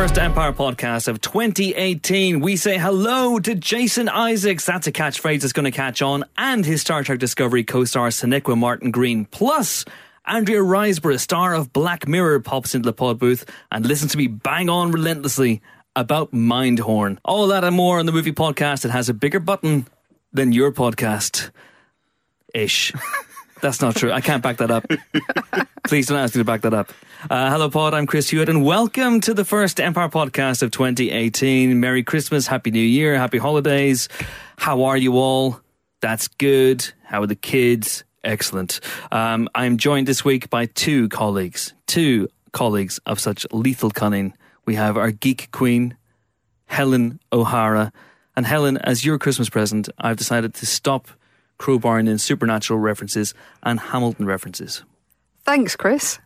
first Empire podcast of 2018. We say hello to Jason Isaacs. That's a catchphrase that's going to catch on. And his Star Trek Discovery co star Sonequa Martin Green. Plus, Andrea Riseborough, star of Black Mirror, pops into the pod booth and listens to me bang on relentlessly about Mindhorn. All that and more on the movie podcast that has a bigger button than your podcast. Ish. That's not true. I can't back that up. Please don't ask me to back that up. Uh, hello, Pod. I'm Chris Hewitt, and welcome to the first Empire podcast of 2018. Merry Christmas, Happy New Year, Happy Holidays. How are you all? That's good. How are the kids? Excellent. Um, I'm joined this week by two colleagues, two colleagues of such lethal cunning. We have our geek queen, Helen O'Hara. And Helen, as your Christmas present, I've decided to stop crowbarring in supernatural references and Hamilton references. Thanks, Chris.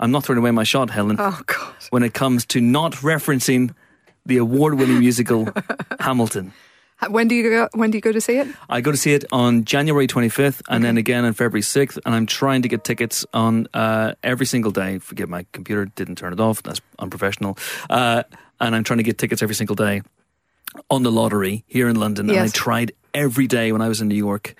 I'm not throwing away my shot, Helen. Oh, God. When it comes to not referencing the award-winning musical Hamilton. When do you go? When do you go to see it? I go to see it on January 25th and then again on February 6th. And I'm trying to get tickets on uh, every single day. Forget my computer didn't turn it off. That's unprofessional. Uh, and I'm trying to get tickets every single day on the lottery here in London. And I tried every day when I was in New York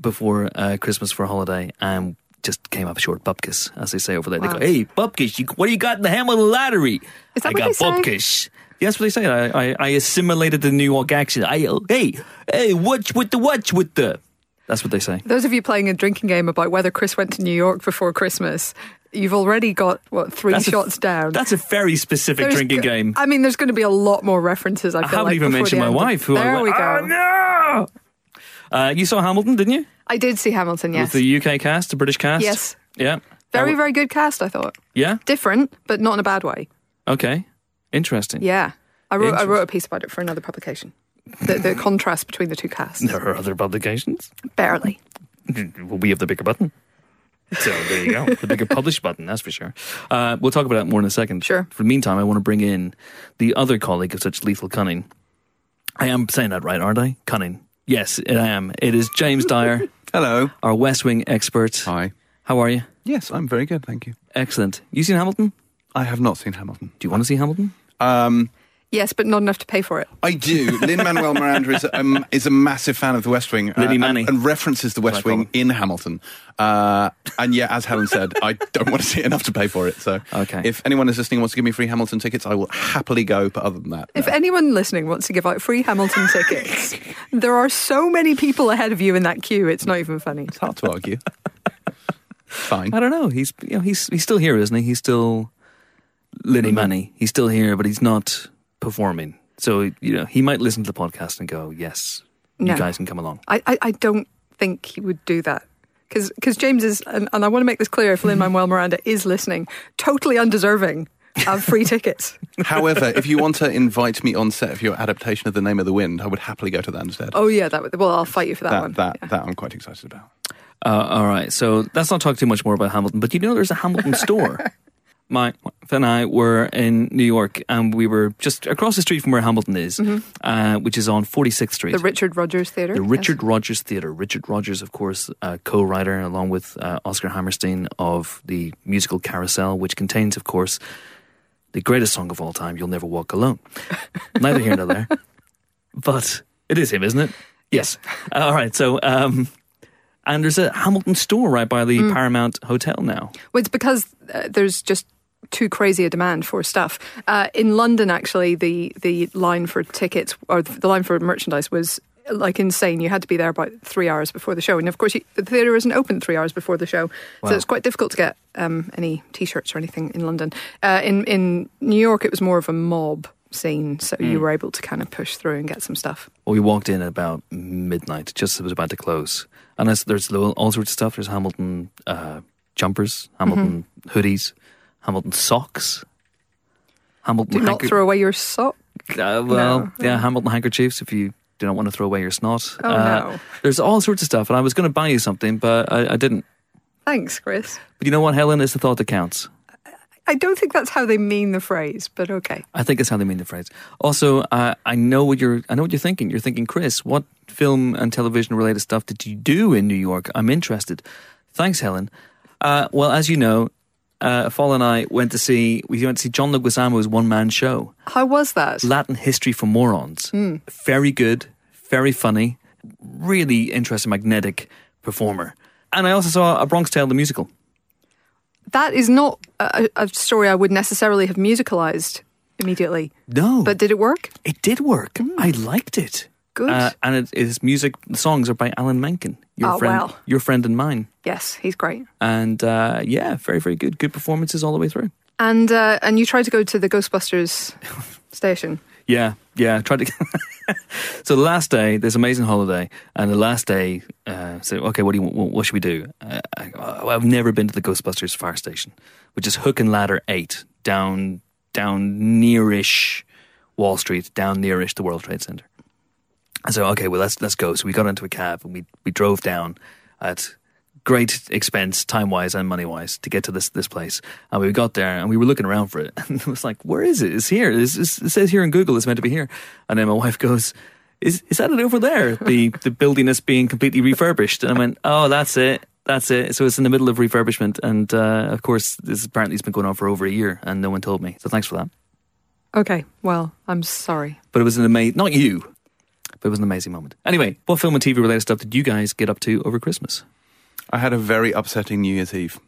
before uh, Christmas for a holiday and just came up short. Bupkis, as they say over there. They go, hey, Bupkis, you, what do you got in the Hamilton lottery? Is that I what got they say? Bupkis. That's what they say. I, I, I assimilated the New York accent. I, hey, hey, what's with the, what's with the? That's what they say. Those of you playing a drinking game about whether Chris went to New York before Christmas, you've already got what three That's a- shots down. That's a very specific There's drinking go- game. I mean, there's going to be a lot more references. I, I haven't like, even mentioned my wife. Who there I we go. Oh, no! Uh, you saw Hamilton, didn't you? I did see Hamilton. Yes, With the UK cast, the British cast. Yes. Yeah. very very good cast. I thought Yeah. different, but not in a bad way. Okay. Interesting. Yeah, I wrote I wrote a piece about it for another publication. The, the contrast between the two casts. There are other publications. Barely. Well, we have the bigger button. So there you go. The bigger publish button, that's for sure. Uh, we'll talk about that more in a second. Sure. For the meantime, I want to bring in the other colleague of such lethal cunning. I am saying that right, aren't I? Cunning. Yes, I am. It is James Dyer, Hello. our West Wing expert. Hi. How are you? Yes, I'm very good, thank you. Excellent. You seen Hamilton? I have not seen Hamilton. Do you want to see Hamilton? Um, Yes, but not enough to pay for it. I do. Lin Manuel Miranda is a, um, is a massive fan of The West Wing, uh, Linny and, Manny. and references The West That's what I Wing in Hamilton. Uh, and yeah, as Helen said, I don't want to see it enough to pay for it. So, Okay. if anyone is listening and wants to give me free Hamilton tickets, I will happily go. But other than that, If no. anyone listening wants to give out free Hamilton tickets, there are so many people ahead of you in that queue. It's not even funny. it's hard to argue. Fine. I don't know. He's you know he's he's still here, isn't he? He's still Linny Mm-hmm. Manny. He's still here, but he's not performing. So you know he might listen to the podcast and go, "Yes, No. you guys can come along." I, I, I don't think he would do that. Because James is, and, and I want to make this clear if Lin Manuel Miranda is listening, totally undeserving of free tickets. However, if you want to invite me on set of your adaptation of The Name of the Wind, I would happily go to that instead. Oh, yeah, that would, well, I'll fight you for that, that one. that Yeah. that I'm quite excited about. Uh, all right, so let's not talk too much more about Hamilton. But you know, there's a Hamilton store. My wife and I were in New York, and we were just across the street from where Hamilton is, uh, which is on 46th Street. Mm-hmm. The Richard Rodgers Theatre. The yes. Richard Rodgers Theatre. Richard Rodgers, of course, uh, co-writer along with uh, Oscar Hammerstein of the musical Carousel, which contains, of course, the greatest song of all time, "You'll Never Walk Alone." Neither here nor there, but it is him, isn't it? Yes. all right. So, um, and there's a Hamilton store right by the Mm. Paramount Hotel now. Well, it's because uh, there's just too crazy a demand for stuff. Uh, in London, actually, the the line for tickets or the line for merchandise was like insane. You had to be there about three hours before the show, and of course, you, the theatre isn't open three hours before the show, Wow. so it's quite difficult to get um, any t-shirts or anything in London. Uh, in in New York, it was more of a mob scene, so you were able to kind of push through and get some stuff. Well, we walked in at about midnight, just as it was about to close. And there's, there's all sorts of stuff. There's Hamilton uh, jumpers, Hamilton Mm-hmm. hoodies, Hamilton socks, Hamilton Do not handker- throw away your sock. uh, well, yeah, Hamilton handkerchiefs if you do not want to throw away your snot. Oh, uh, no. There's all sorts of stuff, and I was going to buy you something, but I, I didn't. Thanks, Chris. But you know what, Helen? It's the thought that counts. I don't think that's how they mean the phrase, but okay. I think it's how they mean the phrase. Also, uh, I know what you're. I know what you're thinking. You're thinking, Chris, what film and television related stuff did you do in New York? I'm interested. Thanks, Helen. Uh, well, as you know, uh, Fall and I went to see we went to see John Leguizamo's one man show, How was that? Latin History for Morons. Very good, very funny, really interesting, magnetic performer. And I also saw a Bronx Tale the musical. That is not a, a story I would necessarily have musicalized immediately. No, But did it work? it did work. I liked it. Good. Uh, and it is music. The songs are by Alan Menken, your Oh, friend, wow. your friend and mine. Yes, he's great. And uh, yeah, very very good. Good performances all the way through. And uh, and you tried to go to the Ghostbusters station. Yeah, yeah. Try to. so the last day, this amazing holiday, and the last day, uh, so okay, what do you, what, what should we do? Uh, I, I've never been to the Ghostbusters fire station, which is Hook and Ladder Eight, down down nearish Wall Street, down nearish the World Trade Center. And so okay, well let's let's go. So we got into a cab and we we drove down at great expense, time wise and money wise, to get to this this place. And we got there and we were looking around for it, and it was like, where is it? It's here. It's, it's, it says here in Google it's meant to be here. And then my wife goes. Is is that it over there? The the building is being completely refurbished, and I went, oh, that's it, that's it. So it's in the middle of refurbishment, and uh, of course, this apparently has been going on for over a year, and no one told me. So thanks for that. Okay, well, I'm sorry. But it was an amazing, not you, but it was an amazing moment. Anyway, what film and TV related stuff did you guys get up to over Christmas? I had a very upsetting New Year's Eve.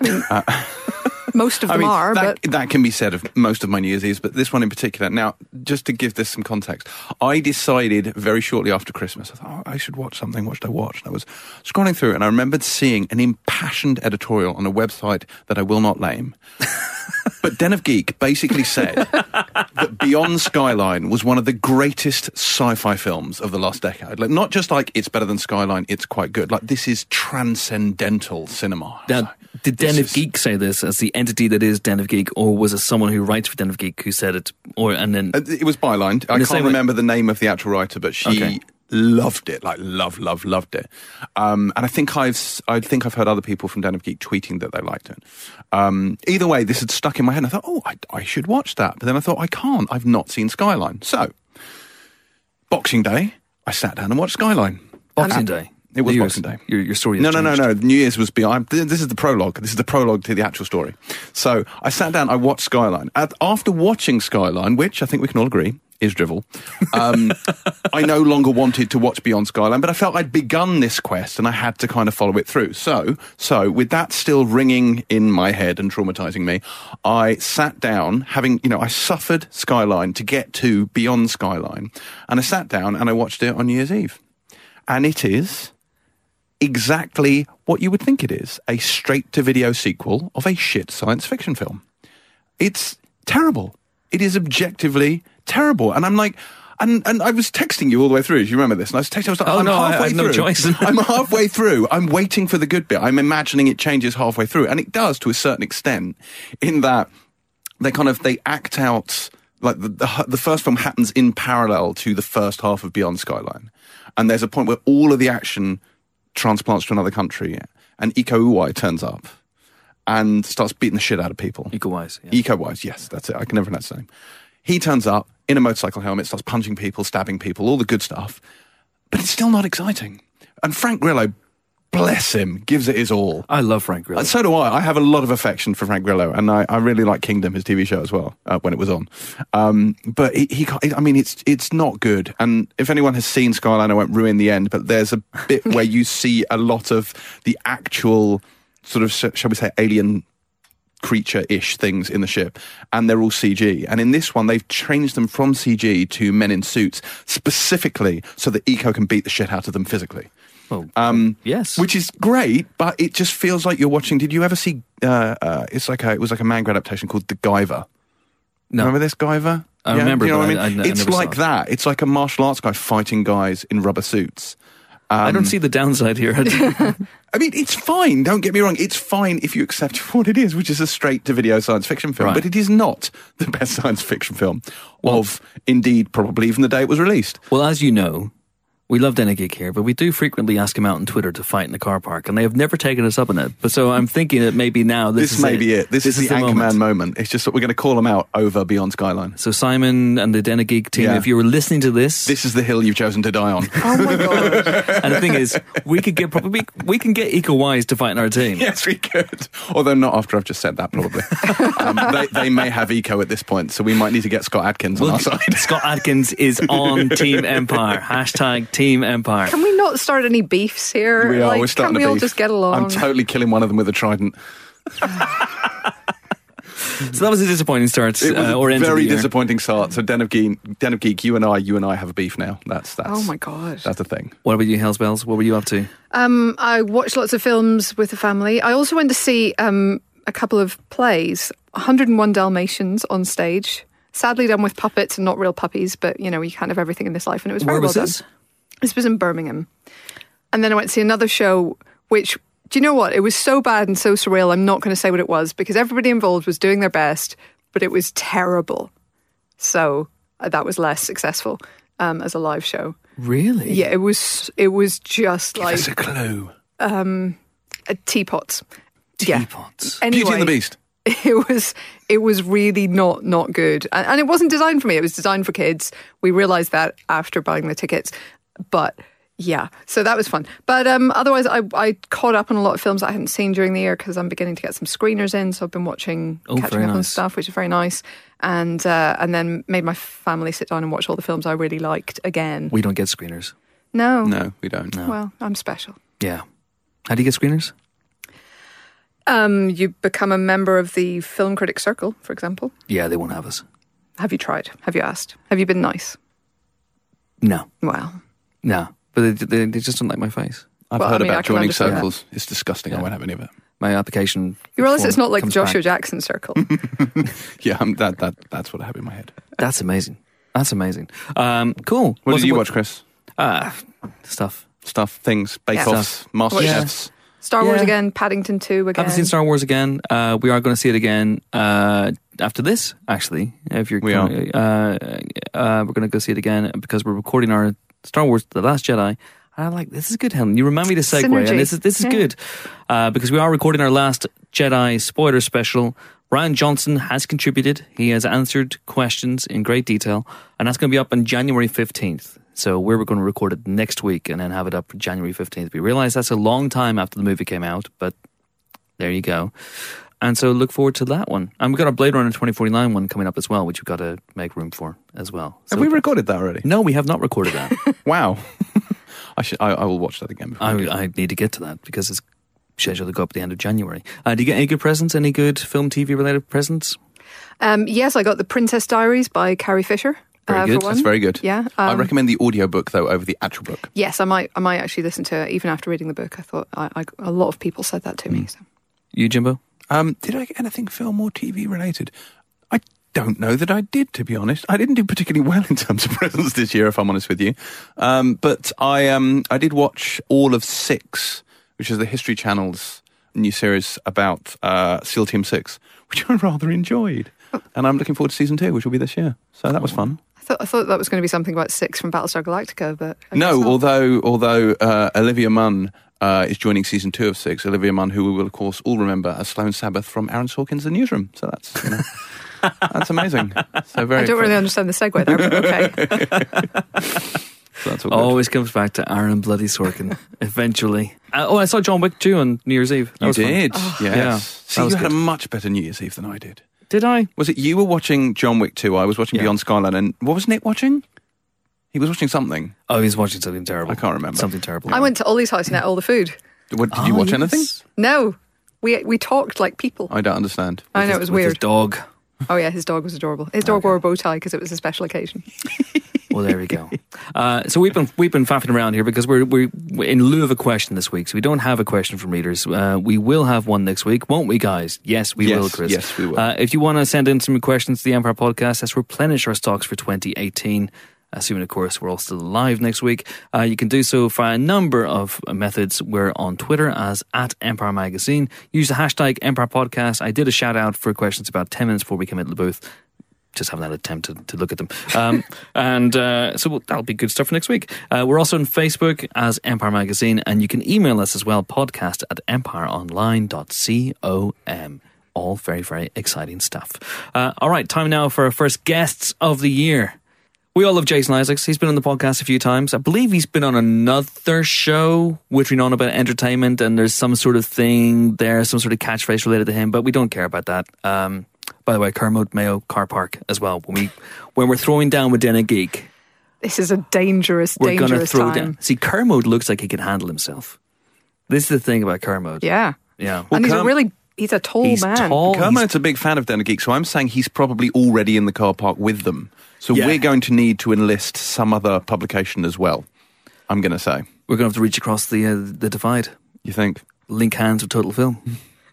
Uh, Most of I them mean, are, that, but that can be said of most of my New Year's Eves, but this one in particular. Now, just to give this some context, I decided very shortly after Christmas, I thought, oh, I should watch something. What should I watch? And I was scrolling through, and I remembered seeing an impassioned editorial on a website that I will not name. but Den of Geek basically said that Beyond Skyline was one of the greatest sci-fi films of the last decade. Like, not just like it's better than Skyline, it's quite good. Like, this is transcendental cinema. Now, did Den of Geek say this as the entity that is Den of Geek, or was it someone who writes for Den of Geek who said it? Or and then Uh, It was bylined. I can't same way- remember the name of the actual writer, but she Okay. loved it. Like love, love, loved it. Um, and I think I've I think I've heard other people from Den of Geek tweeting that they liked it. Um, either way, this had stuck in my head. and I thought, oh, I, I should watch that. But then I thought, I can't. I've not seen Skyline. So, Boxing Day, I sat down and watched Skyline. Boxing And- Day. It was Your- Boxing Day. Your, your story. No, no, no, no. New Year's was beyond. This is the prologue. This is the prologue to the actual story. So I sat down. I watched Skyline. At, after watching Skyline, which I think we can all agree is drivel, um, I no longer wanted to watch Beyond Skyline. But I felt I'd begun this quest and I had to kind of follow it through. So, so with that still ringing in my head and traumatizing me, I sat down, having you know, I suffered Skyline to get to Beyond Skyline, and I sat down and I watched it on New Year's Eve, and it is exactly what you would think it is a straight to video sequel of a shit science fiction film. It's terrible. It is objectively terrible. And I'm like, and, and I was texting you all the way through. Do you remember this? And I was texting. I was like, Oh, I'm no, I- I halfway had no through. choice. I'm halfway through. I'm waiting for the good bit. I'm imagining it changes halfway through, and it does to a certain extent. In that they kind of they act out like the, the the first film happens in parallel to the first half of Beyond Skyline, and there's a point where all of the action transplants to another country, and Iko Uwais turns up and starts beating the shit out of people. Iko Uwais. Yeah. Iko Uwais, yes, that's it. I can never pronounce his name. He turns up in a motorcycle helmet, starts punching people, stabbing people, all the good stuff, but it's still not exciting. And Frank Grillo, bless him, gives it his all. I love Frank Grillo. And so do I. I have a lot of affection for Frank Grillo, and I, I really like Kingdom, his TV show as well, uh, when it was on. Um, but he, he, I mean, it's it's not good. And if anyone has seen Skyline, I won't ruin the end. But there's a bit where you see a lot of the actual sort of, shall we say, alien creature-ish things in the ship, and they're all CG. And in this one, they've changed them from CG to men in suits specifically so that Iko can beat the shit out of them physically. Well, Um, yes. which is great, but it just feels like you're watching. Did you ever see? Uh, uh, it's like a, it was like a manga adaptation called The Guyver. no. Remember this Guyver? I remember, you know what I I- mean? I- I it's like it. that. It's like a martial arts guy fighting guys in rubber suits. I Um, don't see the downside here. I mean, it's fine. Don't get me wrong. It's fine if you accept what it is, which is a straight to video science fiction film. Right. But it is not the best science fiction film of, indeed, probably even the day it was released. well, as you know, We love Den of Geek here, but we do frequently ask him out on Twitter to fight in the car park, and they have never taken us up on it. But so I'm thinking that maybe now this, This, is may be it. This, is the Anchorman moment. moment. It's just that we're going to call him out over Beyond Skyline. So Simon and the Den of Geek team, Yeah. if you were listening to this, This is the hill you've chosen to die on. Oh my god! and the thing is, we could get probably we can get Iko Uwais to fight in our team. yes, we could. Although not after I've just said that, probably. um, they, they may have Iko at this point, so we might need to get Scott Adkins on Well, our side. Scott Adkins is on Team Empire. Hashtag Team Empire. Can we not start any beefs here? We are. Like, we're starting Can we all beef. just get along? I'm totally killing one of them with a trident. So that was a disappointing start, It was uh, or a end very disappointing start. So Den of Geek, Den of Geek, you and I, you and I have a beef now. That's that's. oh my god! That's the thing. What about you, Hells Bells? What were you up to? Um, I watched lots of films with the family. I also went to see um, a couple of plays. 101 Dalmatians on stage. Sadly done with puppets and not real puppies, but you know you can't have everything in this life, and it was very Where well was done. This? Was in Birmingham. And then I went to see another show, which, do you know what? It was so bad and so surreal, I'm not going to say what it was because everybody involved was doing their best, but it was terrible. So uh, that was less successful um, as a live show. Really? Yeah, it was, it was just like That's a clue. Um, a teapots. Yeah. Teapots. Anyway, Beauty and the Beast. it was it was really not not good and, and it wasn't designed for me it was designed for kids we realized that after buying the tickets but yeah so that was fun. But um otherwise i i caught up on a lot of films i hadn't seen during the year because i'm beginning to get some screeners in so i've been watching Oh, catching very up on stuff which is very nice. And uh and then made my family sit down and watch all the films i really liked again. We don't get screeners. no. No, we don't. well i'm special. Yeah. How do you get screeners? um you become a member of the film critic circle for example. Yeah, they won't have us. have you tried? Have you asked? Have you been nice? No, well no. But they, they, they just don't like my face. I've Well, I heard mean, I about can joining understand that. circles. It's disgusting. I won't have any of it. My application. You realize form it's not like comes Joshua back. Jackson circle. Yeah, um, that that that's what I have in my head. That's amazing. That's amazing. Um, cool. What What's- did you watch, Chris? Ah, stuff. Stuff, things, bake Yeah. offs, master Yeah. chefs. Star Wars Yeah. again, Paddington 2 again. Haven't seen Star Wars again. Uh, we are going to see it again uh, after this. Actually, if you're, We uh, uh, we're going to go see it again because we're recording our Star Wars: The Last Jedi. And I'm like this is good, Helen. You remind me to segue, Synergy. and this is this is Yeah. good uh, because we are recording our last Jedi spoiler special. Rian Johnson has contributed. He has answered questions in great detail, and that's going to be up on January fifteenth. So we're going to record it next week and then have it up for January fifteenth. We realize that's a long time after the movie came out, but there you go. And so look forward to that one. And we've got our Blade Runner 2049 one coming up as well, which we've got to make room for as well. So Have we recorded that already? no, we have not recorded that. Wow. I should. I, I will watch that again. Before I. I, I need to get to that because it's scheduled to go up at the end of January. Uh, do you get any good presents? Any good film, TV related presents? Um, yes, I got The Princess Diarist by Carrie Fisher. Very uh, good. That's very good. Yeah. I um, recommend the audiobook though over the actual book. Yes, I might. I might actually listen to it even after reading the book. I thought I, I, a lot of people said that to Hmm. me. So. You, Jimbo? Um, did I get anything film or TV related? I don't know that I did, to be honest. I didn't do particularly well in terms of presents this year, if I'm honest with you. Um, but I, um, I did watch all of Six, which is the History Channel's new series about uh, SEAL Team Six, which I rather enjoyed. And I'm looking forward to season two, which will be this year. So that was fun. I thought I thought that was going to be something about six from Battlestar Galactica, but No, although although uh, Olivia Munn uh, is joining season two of Six, Olivia Munn, who we will of course all remember as Sloan Sabbith from Aaron Sorkin's The Newsroom. So that's you know, that's amazing. So very. I don't really understand the segue there, but okay. So that's all. Always comes back to Aaron Bloody Sorkin eventually. Uh, oh, I saw John Wick 2 on New Year's Eve. That you did, Oh. yes. Yeah, See, that was you had a much better New Year's Eve than I did. Did I? Was it you were watching John Wick two? I was watching Yeah. Beyond Skyline, and what was Nick watching? He was watching something. Oh, he's watching something terrible. I can't remember. Something terrible. I went to Ollie's house and ate all the food. What, did you Oh, watch yes. anything? No, we we talked like people. I don't understand. I know it was With his weird. dog. Oh yeah, his dog was adorable. His dog wore a bow tie because it was a special occasion. Well, there we go. Uh, so we've been we've been faffing around here because we're we're we're in lieu of a question this week. So we don't have a question from readers. Uh, we will have one next week, won't we, guys? Yes, we Yes, will, Chris. yes, we will. Uh, if you want to send in some questions to the Empire Podcast, let's replenish our stocks for 2018. Assuming, of course, we're all still alive next week, uh, you can do so via a number of methods. We're on Twitter as at Empire Magazine. Use the hashtag Empire Podcast. I did a shout out for questions about 10 minutes before we came into the booth just haven't had a time to, to look at them. Um, and uh, so that'll be good stuff for next week. Uh, we're also on Facebook as Empire Magazine, and you can email us as well, podcast at empireonline.com. All very, very exciting stuff. Uh, all right, time now for our first guests of the year. We all love Jason Isaacs. He's been on the podcast a few times. I believe he's been on another show which we know about entertainment, and there's some sort of thing there, some sort of catchphrase related to him, but we don't care about that. Um, by the way, Kermode Mayo Car Park as well. When we when we're throwing down with Den Geek, This is a dangerous, we're going to throw time. down. See, Kermode looks like he can handle himself. This is the thing about Kermode. Yeah. Yeah. and he's a really, he's a tall He's man. tall. he's- a big fan of Den Geek, so I'm saying he's probably already in the car park with them. So Yeah. we're going to need to enlist some other publication as well. I'm going to say. We're going to have to reach across the uh, the divide. You think? Link hands with Total Film.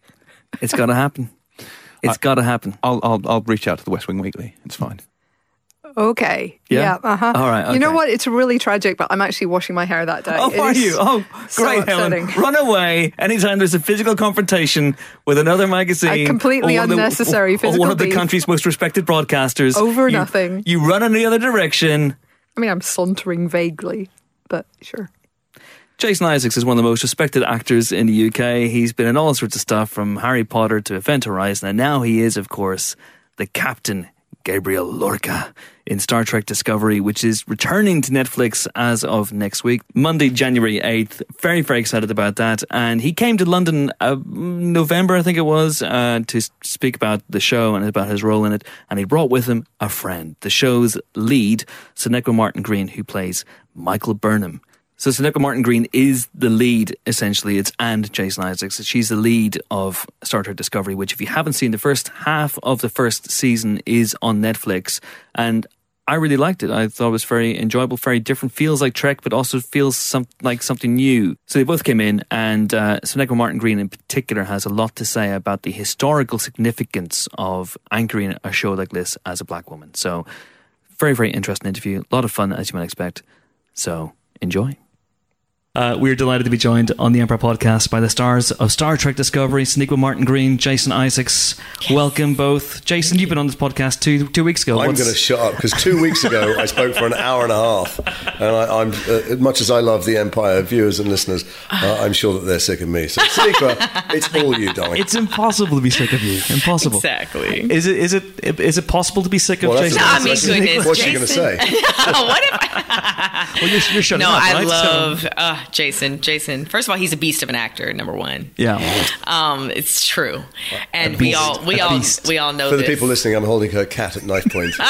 it's got to happen. It's got to happen. I'll, I'll I'll reach out to the West Wing Weekly. It's fine. Okay. Yeah? uh-huh. All right, You know what? It's really tragic, but I'm actually washing my hair that day. Oh, It are you? Oh, so great, Helen. upsetting. Run away anytime there's a physical confrontation with another magazine. A completely of the- unnecessary or one of the beef. country's most respected broadcasters. Over You- nothing. You run in the other direction. I mean, I'm sauntering vaguely, but sure. Jason Isaacs is one of the most respected actors in the UK. He's been in all sorts of stuff from Harry Potter to Event Horizon, and now he is, of course, the Captain Gabriel Lorca in Star Trek Discovery, which is returning to Netflix as of next week, Monday, January 8th. Very, very excited about that. And he came to London uh, November, I think it was, uh, to speak about the show and about his role in it. And he brought with him a friend, the show's lead, Sonequa Martin Green, who plays Michael Burnham. So Sonequa Martin Green is the lead, essentially. It's and Jason Isaacs. She's the lead of Star Trek Discovery, which, if you haven't seen, the first half of the first season is on Netflix. And I really liked it. I thought it was very enjoyable, very different. Feels like Trek, but also feels some, like something new. So they both came in, and uh, Sonequa Martin Green in particular has a lot to say about the historical significance of anchoring a show like this as a black woman. So very, very interesting interview. A lot of fun, as you might expect. So enjoy. Uh, we're delighted to be joined on the Empire podcast by the stars of Star Trek Discovery, Sonequa Martin Green, Jason Isaacs. Welcome both. Jason, you've been on this podcast two two weeks ago. I'm going to shut up because two weeks ago I spoke for an hour and a half, and I, I'm uh, as much as I love the Empire viewers and listeners, uh, I'm sure that they're sick of me. So, Sonequa, it's all you, darling. It's impossible to be sick of you. Impossible. Exactly. Is it? Is it? Is it possible to be sick of Well, that's Jason? a- I mean, that's goodness, What's she going to say? what if? Well, you're, you're shutting No, up, I right? So- love Jason. Jason. First of all, he's a beast of an actor. Number one. yeah. Um, it's true, and we all we A all beast. we all know For the this. people listening, I'm holding her cat at knife point. well,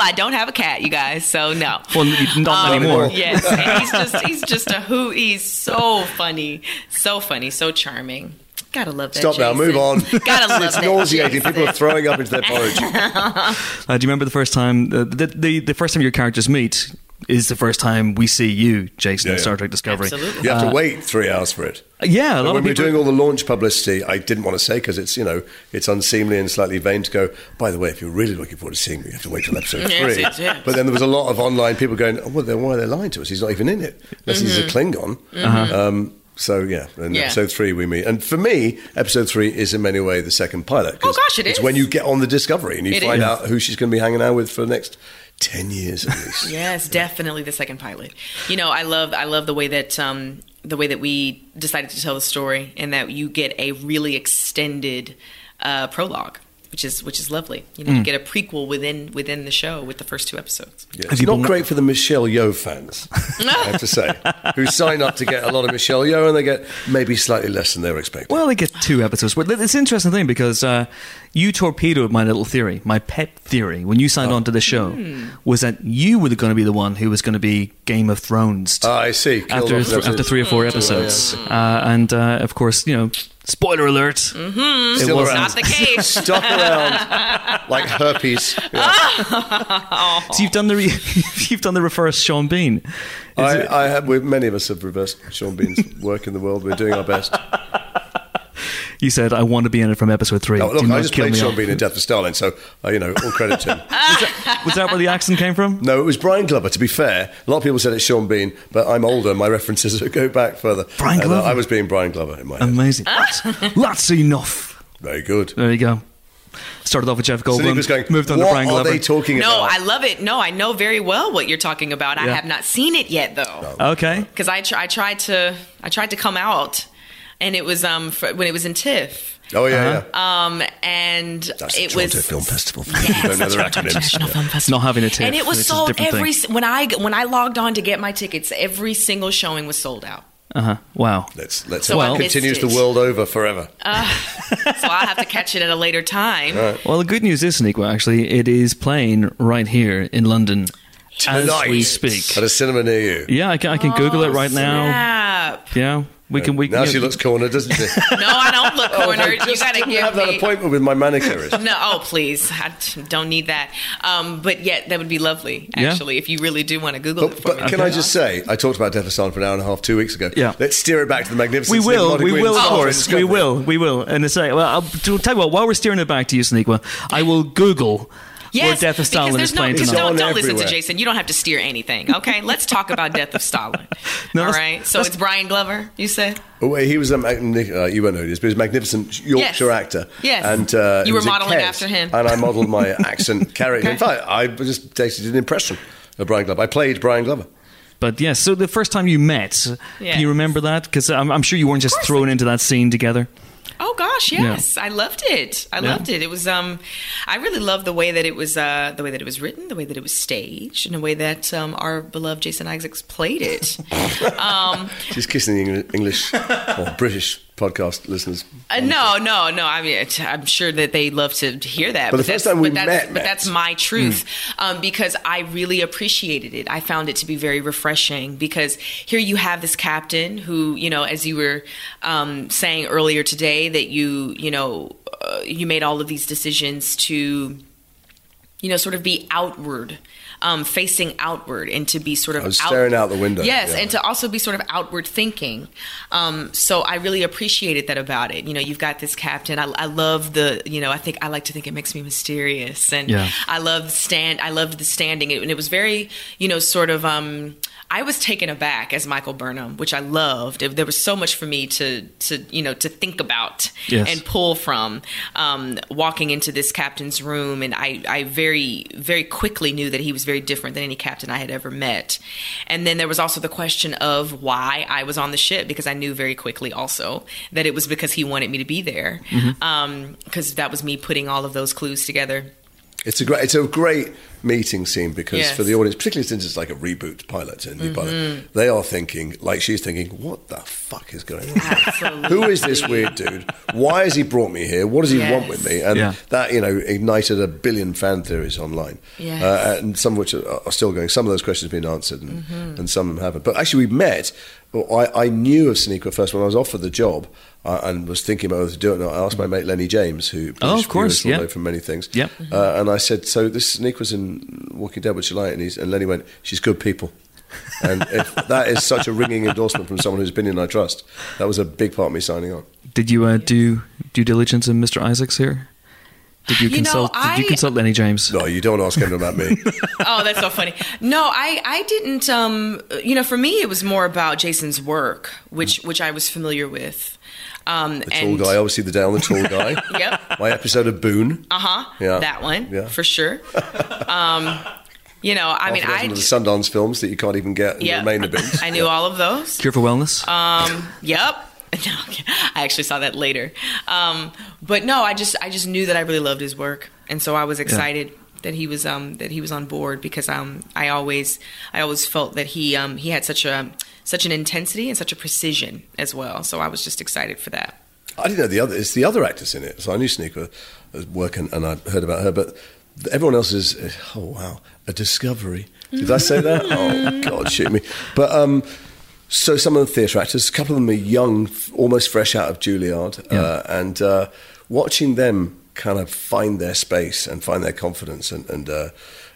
I don't have a cat, you guys, so no. Well, not Um, anymore. Yes, and he's just he's just a who. He's so funny, so funny, so charming. Gotta love that. Stop now, move on. Gotta love it's that. nauseating. Jason. People are throwing up into their porridge. Uh, do you remember the first time uh, the, the the first time your characters meet is the first time we see you, Jason, Yeah, in. Star Trek Discovery? Absolutely. You have to wait three hours for it. Yeah, a lot when of we were people. doing all the launch publicity, I didn't want to say because it's you know it's unseemly and slightly vain to go. By the way, if you're really looking forward to seeing me, you have to wait till episode three. yes, yes. But then there was a lot of online people going, oh, "Well, then why are they lying to us? He's not even in it unless he's a Klingon." Um, so yeah, in Mm-hmm. Yeah. episode three we meet, and for me, episode three is in many ways the second pilot. 'cause Oh, gosh, it it's is. when you get on the Discovery and you It find is. out who she's going to be hanging out with for the next ten years at least. Yes, definitely the second pilot. You know, I love I love the way that um, the way that we decided to tell the story, and that you get a really extended uh, prologue, which is which is lovely. You know, you get a prequel within within the show with the first two episodes. Yeah, it's not been- great for the Michelle Yeoh fans, I have to say, who sign up to get a lot of Michelle Yeoh and they get maybe slightly less than they were expecting. Well, they get two episodes. But it's an interesting thing because uh, you torpedoed my little theory, my pet theory, when you signed on to the show, was that you were going to be the one who was going to be Game of Thrones Ah, I see. Killed after th- after three or four episodes. Uh, and uh, of course, you know, spoiler alert. Mm-hmm. It wasn't. around. Not the case. Stuck around like herpes. Yeah. So you've done the re- you've done the reverse Sean Bean. Is I, it- I have. We, many of us have reversed Sean Bean's work in the world. We're doing our best. You said I want to be in it from episode three. Oh, Do look, not I just kill played Sean off. Bean in Death of Stalin, so uh, you know, all credit to him. Was that where the accent came from? No, it was Brian Glover. To be fair, a lot of people said it's Sean Bean, but I'm older. My references go back further. Brian And, uh, Glover? I was being Brian Glover in my head. Amazing. That's, that's enough. Very good. There you go. Started off with Jeff Sneak Goldblum, was going, moved on to what Brian are Glover. they talking No, about? No, I love it. No, I know very well what you're talking about. I have not seen it yet, though, okay. because I, tr- I tried to I tried to come out, and it was um for, when it was in TIFF, oh, yeah, Uh-huh. yeah. um and That's the it Toronto was Film Festival. Yes, You don't know that's their right. International Film Festival. Not having a TIFF, and it was which is a sold every thing. when I when I logged on to get my tickets. Every single showing was sold out. Uh huh. Wow. Let's let's So hope I it continues it. the world over forever. So I'll have to catch it at a later time. Well, the good news is, Nico, actually, it is playing right here in London as we speak. at a cinema near you. Yeah, I can, I can Google it right now. Yeah, we can. We Now can, she looks cornered, doesn't she? No, I don't look cornered. you Just gotta give have that me. appointment with my manicurist. No, oh please, I don't need that. Um, but yet, that would be lovely, Yeah. actually, if you really do want to Google it But, for but me. can I just say, I talked about Death of Stalin for an hour and a half two weeks ago. Yeah. Let's steer it back to the magnificent. We will, we will, of course, we will, we will. And it's like, well, I'll to tell you what. While we're steering it back to you, Sonequa, I will Google Yes, where Death of Stalin because is there's no, playing because tonight. don't, don't listen to. Jason. You don't have to steer anything. Okay, let's talk about Death of Stalin. No, All that's- right. So it's Brian Glover. You said. Oh, wait, he was a magnific- uh, you won't know this, but he was a magnificent Yorkshire Yes. actor. Yes. and uh, You were modeling Kes, after him. and I modelled my accent character. Okay. In fact, I just dated an impression of Brian Glover. I played Brian Glover. But yes, so the first time you met, Yes. can you remember that? Because I'm, I'm sure you weren't just thrown into that scene together. Oh gosh, yes, I loved it. I Yeah. loved it. It was um, I really loved the way that it was, uh, the way that it was written, the way that it was staged, and the way that um, our beloved Jason Isaacs played it. um, She's kissing the English or British podcast listeners. uh, no, no, no. I mean, I'm sure that they love to hear that. But the first that's, time we but that's, met, but that's my truth um, because I really appreciated it. I found it to be very refreshing because here you have this captain who, you know, as you were um, saying earlier today, that you, you know, uh, you made all of these decisions to you know, sort of be outward, um, facing outward, and to be sort of I was staring out the window, Yes, yeah. and to also be sort of outward thinking. Um, so I really appreciated that about it. You know, you've got this captain. I, I love the. You know, I think I like to think it makes me mysterious, and Yeah. I love the stand. I loved the standing, and it was very, you know, sort of. Um, I was taken aback as Michael Burnham, which I loved. It, there was so much for me to, to you know, to think about Yes. and pull from um, walking into this captain's room. And I, I very very quickly knew that he was very different than any captain i had ever met. And then there was also the question of why i was on the ship because i knew very quickly also that it was because he wanted me to be there. Because that was me putting all of those clues together. It's a great, it's a great meeting scene because Yes. for the audience, particularly since it's like a reboot pilot, a new Mm-hmm. pilot, they are thinking, like she's thinking, what the fuck is going on? Who is this weird dude? Why has he brought me here? What does he Yes. want with me? And Yeah. that, you know, ignited a billion fan theories online. Yes. Uh, and some of which are, are still going. Some of those questions have been answered and, Mm-hmm. and some of them haven't. But actually, we met. well, I, I knew of Sonequa first when I was offered the job uh, and was thinking about whether to do it or not. I asked my mate Lenny James, who Oh, of course, viewers yeah. know from many things. Yep. Uh, and I said, so this Sneak was in Walking Dead, would you like? And, he's, and Lenny went, she's good people. and if that is such a ringing endorsement from someone whose opinion I trust. That was a big part of me signing on. Did you uh, do due diligence in Mr. Isaacs here? Did you, You know, consult? did you consult Lenny James? No, you don't ask him about me. oh, that's so funny. No, I, I didn't. Um, you know, for me, it was more about Jason's work, which which I was familiar with. Um, The tall guy, obviously the down the tall guy. Yep. My episode of Boone. Uh huh. Yeah. That one Yeah. for sure. Um, you know, I mean, Half a I dozen of the Sundance films that you can't even get in yeah, the remainder bins. I knew all of those. Cure for Wellness. Um, yep. No, I actually saw that later. Um, but no, I just I just knew that I really loved his work, and so I was excited that he was um, that he was on board because um, I always I always felt that he um, he had such a such an intensity and such a precision as well. So I was just excited for that. I didn't know the other. It's the other actors in it. So I knew Sneaker was working, and I'd heard about her, but everyone else is. Oh wow, a discovery. Did I say that? oh God, shoot me. But um, so some of the theatre actors, a couple of them are young, almost fresh out of Juilliard, uh, and uh, watching them kind of find their space and find their confidence and. and uh,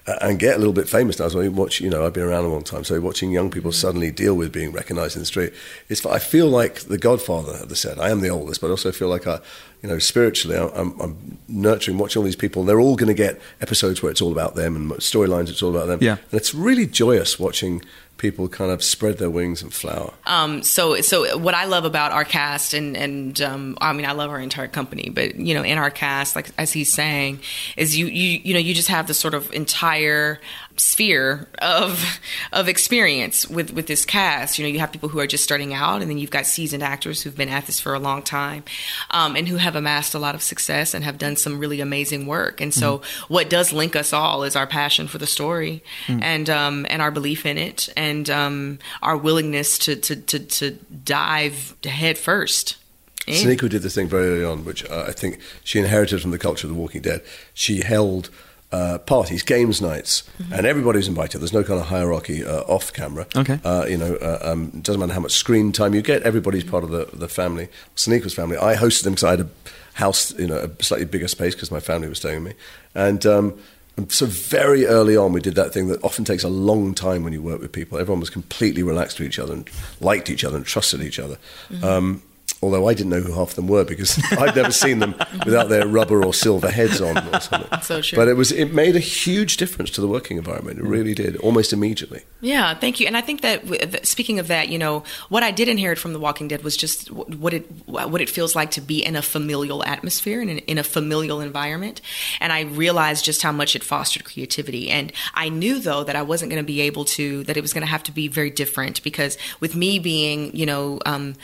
and get a little bit famous now. So I watch, you know, I've been around a long time. So watching young people suddenly deal with being recognised in the street, it's. I feel like the Godfather of the set. I am the oldest, but I also feel like I, you know, spiritually, I- I'm, I'm nurturing, watching all these people. And they're all going to get episodes where it's all about them and storylines. It's all about them. Yeah. and it's really joyous watching people kind of spread their wings and flower. Um, so, so what I love about our cast, and and um, I mean, I love our entire company, but you know, in our cast, like as he's saying, is you you you know, you just have the sort of entire sphere of of experience with with this cast. You know, you have people who are just starting out, and then you've got seasoned actors who've been at this for a long time, um, and who have amassed a lot of success and have done some really amazing work. And so, what does link us all is our passion for the story, and um, and our belief in it, and um, our willingness to to to, to dive head first. in. Sonequa did this thing very early on, which uh, I think she inherited from the culture of The Walking Dead. She held uh, parties, games nights, and everybody was invited. There's no kind of hierarchy uh, off camera. Okay. Uh, you know, uh, um, doesn't matter how much screen time you get. Everybody's part of the, the family. Sonequa's family. I hosted them because I had a house, you know, a slightly bigger space because my family was staying with me. And um, so very early on, we did that thing that often takes a long time when you work with people. Everyone was completely relaxed to each other and liked each other and trusted each other. Um, although I didn't know who half of them were because I'd never seen them without their rubber or silver heads on or something. So true. But it was it made a huge difference to the working environment. It really did, almost immediately. Yeah, thank you. And I think that speaking of that, you know, what I did inherit from The Walking Dead was just what it what it feels like to be in a familial atmosphere and in, in a familial environment. And I realized just how much it fostered creativity. And I knew though that I wasn't going to be able to that it was going to have to be very different because with me being, you know. Um,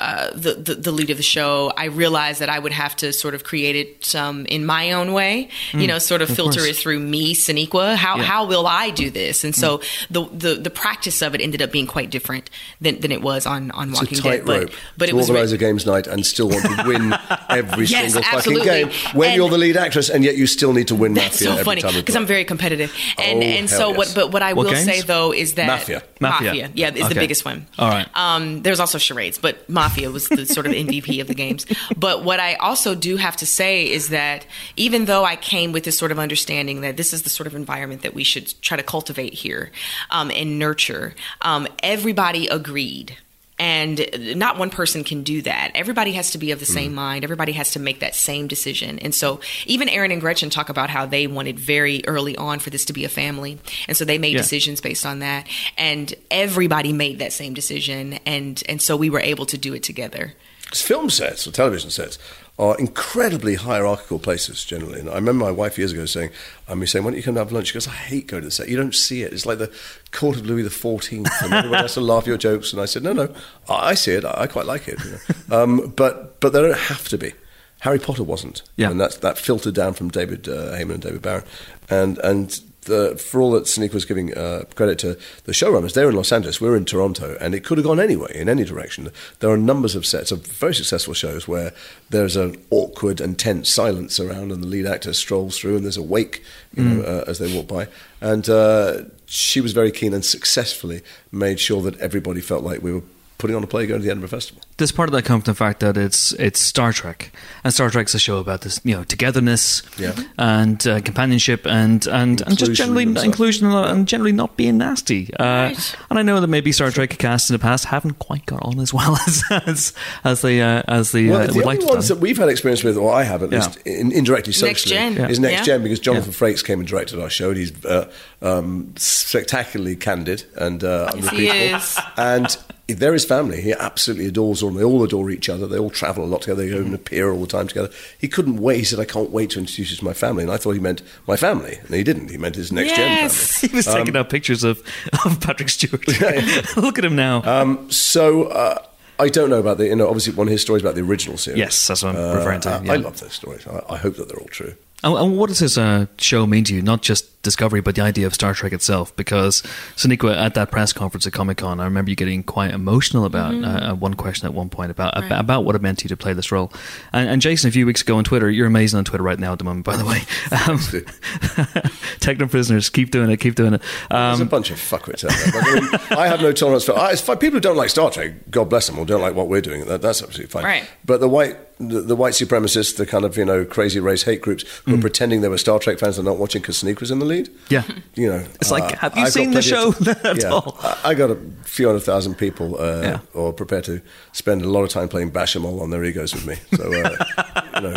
uh, the, the the lead of the show, I realized that I would have to sort of create it um, in my own way, you know, sort of, filter course. it through me, Sonequa. How Yeah. how will I do this? And so the, the the practice of it ended up being quite different than, than it was on on It's a Walking Dead. tightrope But but to it was organise re- a games night and still want to win every Yes, single absolutely. fucking game when And- you're the lead actress, and yet you still need to win That's Mafia so funny because. I'm very competitive, and Oh, and so yes. what? But what I What will games? say though is that Mafia. Mafia. yeah, is Okay. the biggest one. All right. Um, there's also charades, but Mafia was the sort of MVP of the games. But what I also do have to say is that even though I came with this sort of understanding that this is the sort of environment that we should try to cultivate here um, and nurture, um, everybody agreed. And not one person can do that. Everybody has to be of the same mm-hmm. mind. Everybody has to make that same decision. And so, even Aaron and Gretchen talk about how they wanted very early on for this to be a family. And so, they made Yeah. decisions based on that. And everybody made that same decision. And, and so, we were able to do it together. Because film sets or television sets are incredibly hierarchical places generally. And I remember my wife years ago saying, "I'm um, saying, why don't you come to have lunch?" She goes, "I hate going to the set. You don't see it. It's like the court of Louis XIV, and everyone has to laugh your jokes." And I said, "No, no, I I see it. I I quite like it. You know. um, but but they don't have to be." Harry Potter wasn't, Yeah. and that's that filtered down from David uh, Heyman and David Barron, and and. The, for all that Sneak was giving uh, credit to the showrunners, they're in Los Angeles, we're in Toronto, and it could have gone anyway, in any direction. There are numbers of sets of very successful shows where there's an awkward and tense silence around, and the lead actor strolls through, and there's a wake, you know, uh, as they walk by. And uh, she was very keen and successfully made sure that everybody felt like we were putting on a play going to the Edinburgh Festival. Does part of that come from the fact that it's it's Star Trek, and Star Trek's a show about this, you know, togetherness Yeah. and uh, companionship and and, and just generally and inclusion and, and generally not being nasty. Uh, Right. And I know that maybe Star Trek casts in the past haven't quite got on as well as as, as they uh, as they Well, uh, the would only like to. ones that we've had experience with, or I have at Yeah. least, in, indirectly Next socially, Gen. is Next Yeah. Gen because Jonathan Yeah. Frakes came and directed our show. And he's uh, um, spectacularly candid and uh, Yes, he unrepeatable. is. And they're his family. He absolutely adores them. They all adore each other. They all travel a lot together. They go and appear all the time together. He couldn't wait. He said, "I can't wait to introduce you to my family." And I thought he meant my family, and he didn't. He meant his Next Gen Yes. family. He was taking out pictures of, of Patrick Stewart. Look at him now. Um, so. Uh, I don't know about the, you know, obviously one of his stories about the original series. Yes, that's what I'm Uh, referring to, I, yeah. I love those stories. I, I hope that they're all true. And, and what does this uh, show mean to you? Not just Discovery, but the idea of Star Trek itself. Because Sonequa, at that press conference at Comic Con, I remember you getting quite emotional about uh, one question at one point about Right. about, about what it meant to you to play this role. And, and Jason, a few weeks ago on Twitter, you're amazing on Twitter right now at the moment, by the way. Um, Techno prisoners, keep doing it, keep doing it. There's a Um, bunch of fuckwits out there. But I, mean, I have no tolerance for. I, it's fine. People who don't like Star Trek, God bless them, or don't like what we're doing. That, that's absolutely fine. Right. But the white, the, the white supremacists, the kind of you know crazy race hate groups who are pretending they were Star Trek fans and not watching because Sneak was in the lead. Yeah. You know, It's like, uh, have you I've seen the show of- at yeah, all? I, I got a few hundred thousand people, uh, Yeah. or prepared to spend a lot of time playing Bashamol on their egos with me. So uh, you know,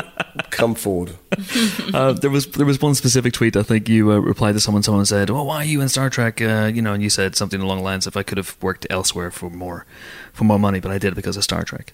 come forward. Uh, there was there was one specific tweet. I think you uh, replied to someone. Someone said, "Well, why are you in Star Trek?" Uh, you know, and you said something along the lines of, "I could have worked elsewhere for more for more money, but I did it because of Star Trek."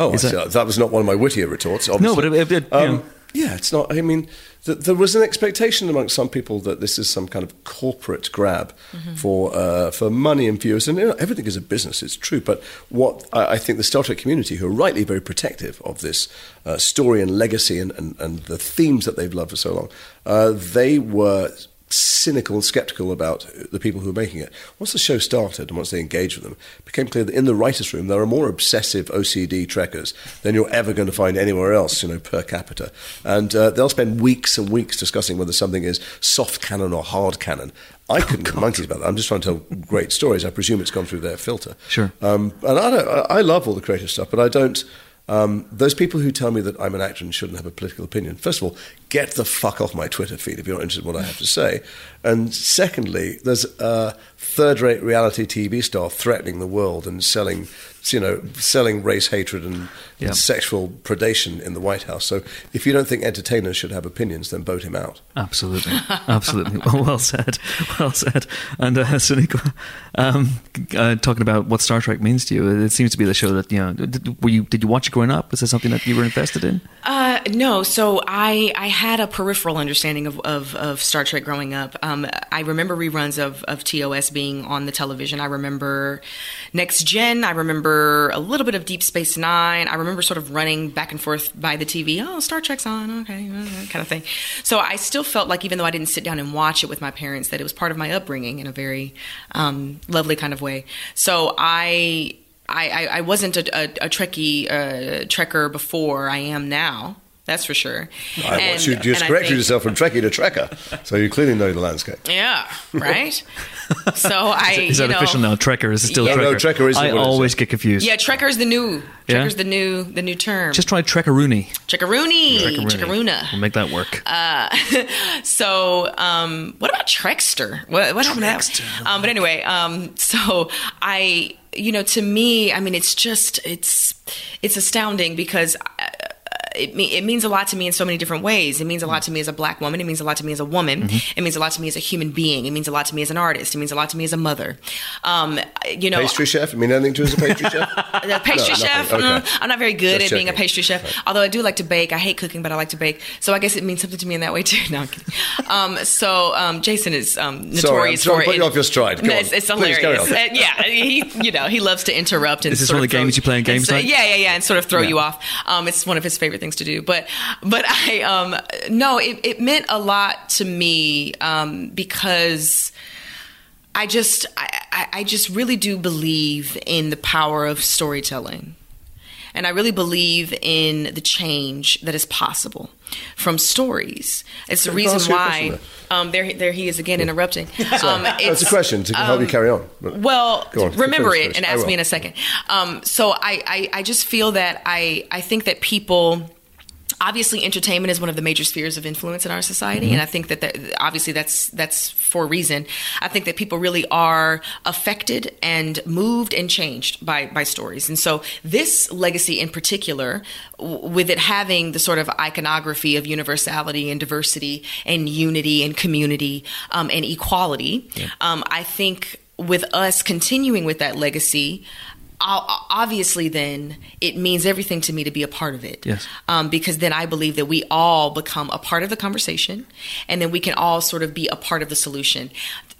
Oh, I Is see. that- that, was not one of my wittier retorts. Obviously. No, but it- it- um, know. yeah, it's not. I mean, th- there was an expectation amongst some people that this is some kind of corporate grab for uh, for money and viewers, and you know, everything is a business. It's true, but what I, I think the Star Trek community, who are rightly very protective of this uh, story and legacy and, and, and the themes that they've loved for so long, uh, they were cynical and skeptical about the people who were making it. Once the show started and once they engaged with them, it became clear that in the writers' room there are more obsessive OCD trekkers than you're ever going to find anywhere else, you know, per capita. And uh, they'll spend weeks and weeks discussing whether something is soft canon or hard canon. I couldn't give monkeys about that. I'm just trying to tell great stories. I presume it's gone through their filter. Sure. Um, and I, don't, I I love all the creative stuff, but I don't. Um, those people who tell me that I'm an actor and shouldn't have a political opinion, first of all, get the fuck off my Twitter feed if you're not interested in what I have to say. And secondly, there's a third rate reality TV star threatening the world and selling, you know, selling race hatred and, Yeah. and sexual predation in the White House. So if you don't think entertainers should have opinions, then vote him out. Absolutely, absolutely. Well, well said, well said. And uh, Sonequa, um, uh, talking about what Star Trek means to you, it seems to be the show that you know. Did, were you did you watch it growing up? Was this something that you were invested in? Uh, no, so I I had a peripheral understanding of, of, of Star Trek growing up. Um, I remember reruns of, of TOS being on the television. I remember Next Gen. I remember a little bit of Deep Space Nine. I remember sort of running back and forth by the TV. Oh, Star Trek's on, okay, kind of thing. So I still felt like even though I didn't sit down and watch it with my parents, that it was part of my upbringing in a very um, lovely kind of way. So I. I, I, I wasn't a, a, a Trekkie uh, Trekker before I am now. That's for sure. I And- watched you just and corrected think- yourself from Trekkie to Trekker, so you clearly know the landscape. Yeah, right. so I, Is that you know, official now? Trekker is it still Yeah. Trekker? No, no, Trekker isn't I always get confused. Yeah, Trekker's the new. Yeah? Trekker's the new the new term. Just try Trekkaroony. Trekkaroony. Trekkaroony. Trekkaruna. We'll make that work. So, um, what about Trekster? What, what happened to that? Um, but anyway, um, so I, you know, to me, I mean, it's just it's it's astounding because. It, me- it means a lot to me in so many different ways. It means a lot to me as a black woman. It means a lot to me as a woman. Mm-hmm. It means a lot to me as a human being. It means a lot to me as an artist. It means a lot to me as a mother. Um, you know, Pastry chef? You mean nothing to us as a pastry chef? the pastry No, chef. nothing. mm, I'm not very good Just at being a pastry chef. Although I do like to bake. I hate cooking, but I like to bake. So I guess it means something to me in that way too. No, I'm kidding. Um, so um, Jason is um, notorious Sorry, I'm for put you off your stride. Go No, on. It's, it's Please, carry hilarious. on. Uh, yeah, he you know he loves to interrupt and Is this sort one of the games you play in and games so- night? Yeah, yeah, yeah, and sort of throw Yeah. you off. Um, it's one of his favorite things to do. But but I um no, it, it meant a lot to me um, because. I just I- I just really do believe in the power of storytelling. And I really believe in the change that is possible from stories. It's the Can I ask reason why. Um, there, there he is again interrupting. Um, That's a question to help you carry on. Well, on, remember finish, it finish. and ask me in a second. Um, so I, I, I just feel that I, I think that people. Obviously, entertainment is one of the major spheres of influence in our society, Mm-hmm. and I think that, that obviously that's that's for a reason. I think that people really are affected and moved and changed by by stories, and so this legacy in particular, with it having the sort of iconography of universality and diversity and unity and community um, and equality, um, I think with us continuing with that legacy, obviously then it means everything to me to be a part of it. Yes. Um, because then I believe that we all become a part of the conversation, and then we can all sort of be a part of the solution.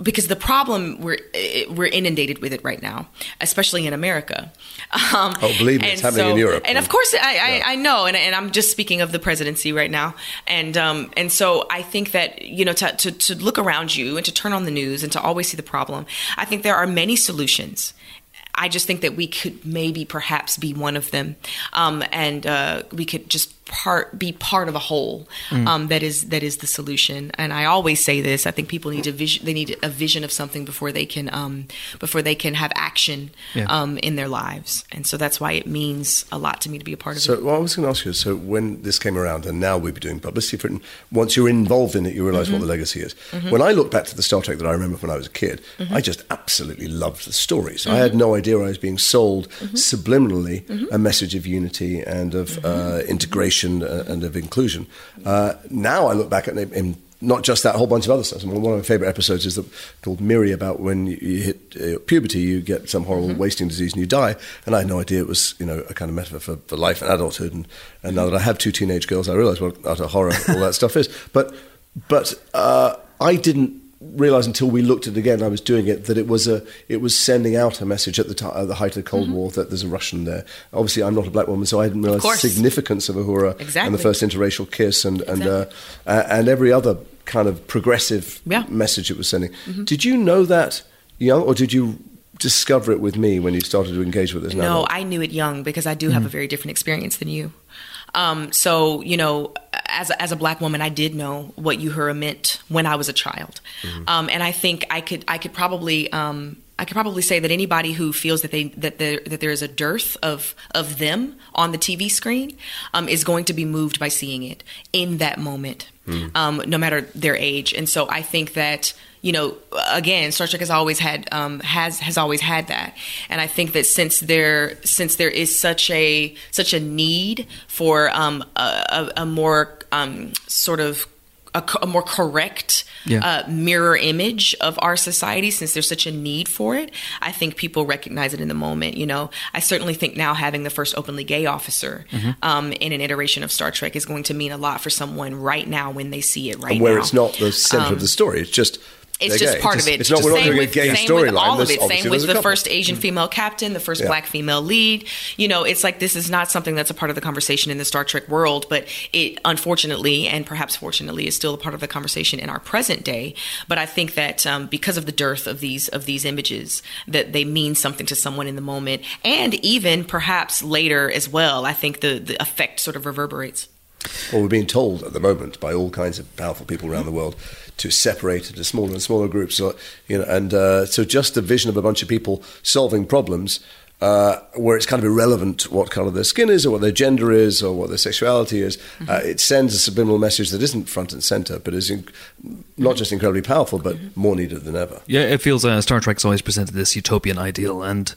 Because the problem we're we're inundated with it right now, especially in America. Um, Oh, believe me, it's and happening in Europe. And of course, I, I, I know, and, and I'm just speaking of the presidency right now. And um, and so I think that you know to, to to look around you and to turn on the news and to always see the problem. I think there are many solutions. I just think that we could maybe perhaps be one of them, um, and uh, we could just part be part of a whole Mm. um, that is that is the solution. And I always say this: I think people need a vision. They need a vision of something before they can um, before they can have action Yeah. um, in their lives. And so that's why it means a lot to me to be a part of So it. what I was going to ask you so when this came around, and now we'd be doing publicity for it, and once you're involved in it, you realize Mm-hmm. what the legacy is. When I look back to the Star Trek that I remember when I was a kid, Mm-hmm. I just absolutely loved the stories. I had no idea I was being sold Mm-hmm. subliminally a message of unity and of uh, integration uh, and of inclusion. Uh, now I look back at it in not just that, whole bunch of other stuff. I mean, one of my favorite episodes is the, called Miri about when you, hit uh, puberty, you get some horrible Mm-hmm. wasting disease and you die. And I had no idea it was, you know, a kind of metaphor for, for life and adulthood. And, and now that I have two teenage girls, I realise what utter horror all that stuff is. But, but uh, I didn't realize until we looked at it again, I was doing it, that it was a, it was sending out a message at the, ti at the height of the Cold War that there's a Russian there. Obviously, I'm not a black woman, so I didn't realize the significance of Uhura and the first interracial kiss and and uh, and every other kind of progressive Yeah. Mm-hmm. message it was sending. Did you know that young, or did you discover it with me when you started to engage with this? now? No, I knew it young because I do have a very different experience than you. Um, so you know, as a, as a black woman, I did know what Uhura meant when I was a child, um, and I think I could I could probably. Um, I could probably say that anybody who feels that they that there that there is a dearth of of them on the TV screen um, is going to be moved by seeing it in that moment, um, no matter their age. And so I think that you know again, Star Trek has always had um, has has always had that, and I think that since there since there is such a such a need for um, a, a more um, sort of a, a more correct Yeah. uh, mirror image of our society since there's such a need for it i think people recognize it in the moment you know i certainly think now having the first openly gay officer Mm-hmm. um, in an iteration of star trek is going to mean a lot for someone right now when they see it right and where now it's not the center of the story, it's just. It's just gay. part It's of it. It's not we're not Same doing with, a gay same with storyline. all of it. Same with the first Asian female captain, the first Yeah. black female lead. You know, it's like this is not something that's a part of the conversation in the Star Trek world, but it unfortunately and perhaps fortunately is still a part of the conversation in our present day. But I think that um, because of the dearth of these of these images, that they mean something to someone in the moment, and even perhaps later as well. I think the the effect sort of reverberates. Well, we're being told at the moment by all kinds of powerful people around the world to separate into smaller and smaller groups. So, you know, and uh, so just the vision of a bunch of people solving problems uh, where it's kind of irrelevant what color their skin is or what their gender is or what their sexuality is, uh, it sends a subliminal message that isn't front and center, but is in, not just incredibly powerful, but more needed than ever. Yeah, it feels uh, Star Trek's always presented this utopian ideal, and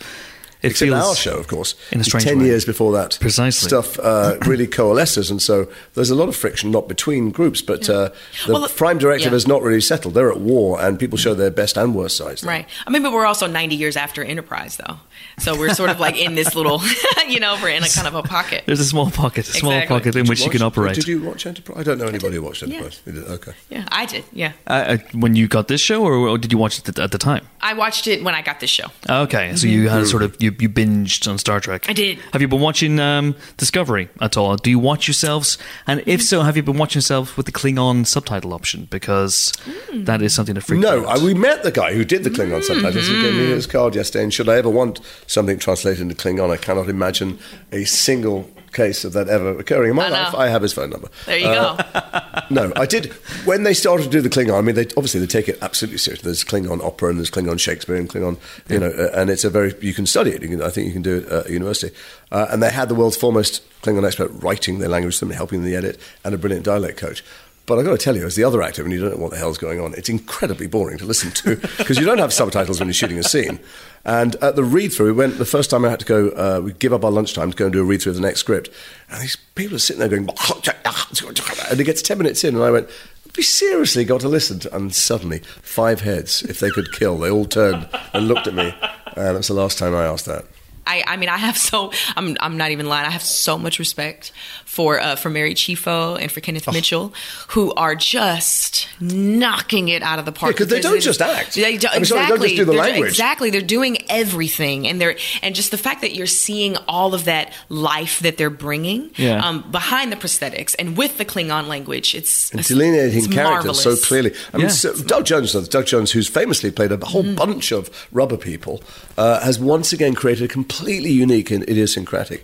it Except feels our show, of course, in a is strange ten way. years before that Precisely. stuff uh, really coalesces, and so there's a lot of friction, not between groups, but uh, the Well, look- Prime Directive yeah. has not really settled. They're at war, and people show their best and worst sides. there. Right. I mean, but we're also 90 years after Enterprise, though. So we're sort of like in this little, you know, we're in a kind of a pocket. There's a small pocket, a small Exactly. pocket in Did which you can operate. Did you watch Enterprise? I don't know anybody who watched Enterprise. You did? Okay. Yeah, I did. Yeah. Uh, uh, when you got this show, or, or did you watch it at, at the time? I watched it when I got this show. Okay, so you had sort of you, you binged on Star Trek. I did. Have you been watching um, Discovery at all? Do you watch yourselves? And if so, have you been watching yourself with the Klingon subtitle option? Because Mm. that is something that freaks No, me I, we met the guy who did the Klingon Mm-hmm. subtitles. He gave me his card yesterday. And should I ever want something translated into Klingon, I cannot imagine a single case of that ever occurring in my I life. I have his phone number. There you Uh, go. No, I did. When they started to do the Klingon, I mean, they obviously they take it absolutely seriously. There's Klingon opera and there's Klingon Shakespeare and Klingon, you know, uh, and it's a very you can study it. You can, I think you can do it at university. Uh, and they had the world's foremost Klingon expert writing their language them, helping them the edit, and a brilliant dialect coach. But I've got to tell you, as the other actor, and you don't know what the hell's going on, it's incredibly boring to listen to because you don't have subtitles when you're shooting a scene. And at the read through, we went the first time I had to go, uh, we give up our lunchtime to go and do a read through of the next script. And these people are sitting there going, and it gets 10 minutes in, and I went, we seriously got to listen to, and suddenly, five heads, if they could kill, they all turned and looked at me. And that's the last time I asked that. I, I mean, I have so I'm I'm not even lying. I have so much respect for uh, for Mary Chieffo and for Kenneth Oh. Mitchell, who are just knocking it out of the park. 'cause they because don't just act. They do, I mean, sorry, they exactly. don't just do the They're- language. Exactly. They're doing everything, and they're and just the fact that you're seeing all of that life that they're bringing Yeah. um, behind the prosthetics and with the Klingon language. It's and delineating it's characters so clearly. I mean, Yeah. so Doug Jones, Doug Jones, who's famously played a whole Mm-hmm. bunch of rubber people, uh, has once again created a completely unique and idiosyncratic,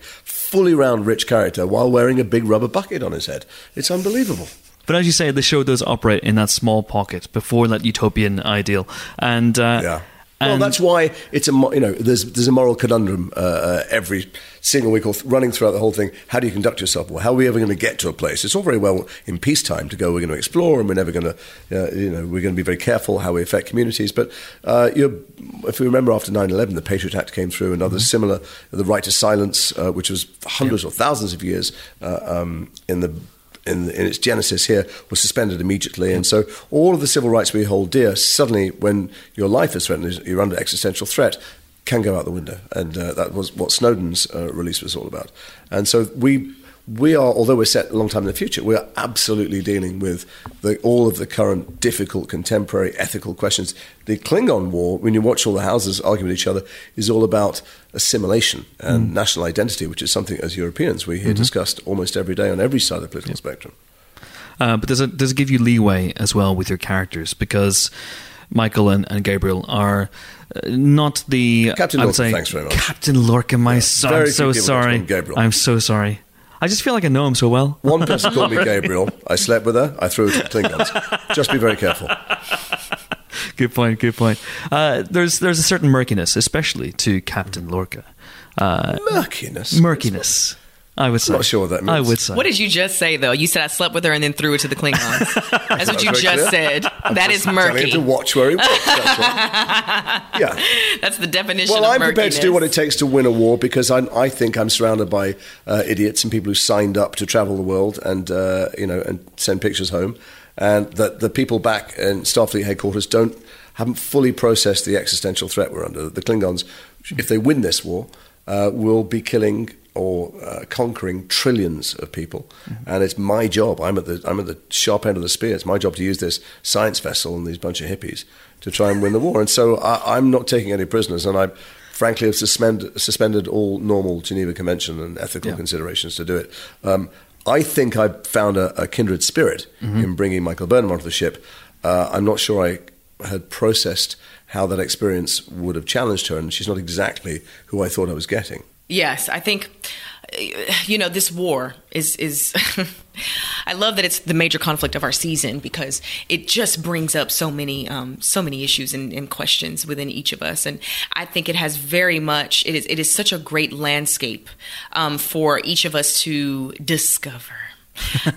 fully round, rich character while wearing a big rubber bucket on his head. It's unbelievable. But as you say, the show does operate in that small pocket before that utopian ideal, and uh, Yeah. Well, that's why it's a you know there's there's a moral conundrum uh, uh, every single week or th- running throughout the whole thing. How do you conduct yourself? Well, how are we ever going to get to a place? It's all very well in peacetime to go. We're going to explore, and we're never going to uh, you know we're going to be very careful how we affect communities. But uh, you're, if we remember after 9/11, the Patriot Act came through, and others similar, the right to silence, uh, which was hundreds or thousands of years uh, um, in the in, in its genesis here was suspended immediately. And so all of the civil rights we hold dear, suddenly when your life is threatened, you're under existential threat, can go out the window. And uh, that was what Snowden's uh, release was all about. And so we. We are, although we're set a long time in the future, we are absolutely dealing with the, all of the current difficult contemporary ethical questions. The Klingon War, when you watch all the houses arguing with each other, is all about assimilation and national identity, which is something as Europeans we hear discussed almost every day on every side of the political spectrum. Uh, but does it does it give you leeway as well with your characters because Michael and, and Gabriel are uh, not the Captain Lorca, say thanks very much. Captain Lorca. My son, very I'm so people get to sorry. Gabriel. I'm so sorry. I just feel like I know him so well. One person called me Gabriel. I slept with her. I threw her to the Klingons. Just be very careful. good point. Good point. Uh, there's there's a certain murkiness, especially to Captain Lorca. Uh, Murkiness. murkiness. I would say. not sure what that I would say. What did you just say though? You said I slept with her and then threw it to the Klingons. That's what you just clear. said. That is Telling him murky. to watch where he walks. That's all. Yeah. That's the definition Well, of I'm prepared to do what it takes to win a war because I, I think I'm surrounded by uh, idiots and people who signed up to travel the world and uh, you know and send pictures home, and that the people back in Starfleet headquarters don't haven't fully processed the existential threat we're under. The Klingons, if they win this war, uh, will be killing or uh, conquering trillions of people, and it's my job. I'm at the I'm at the sharp end of the spear. It's my job to use this science vessel and these bunch of hippies to try and win the war. And so I, I'm not taking any prisoners, and I frankly have suspend, suspended all normal Geneva Convention and ethical considerations to do it. Um, I think I found a, a kindred spirit in bringing Michael Burnham onto the ship. Uh, I'm not sure I had processed how that experience would have challenged her, and she's not exactly who I thought I was getting. Yes, I think you know this war is is I love that it's the major conflict of our season because it just brings up so many um, so many issues and, and questions within each of us, and I think it has very much it is it is such a great landscape um, for each of us to discover.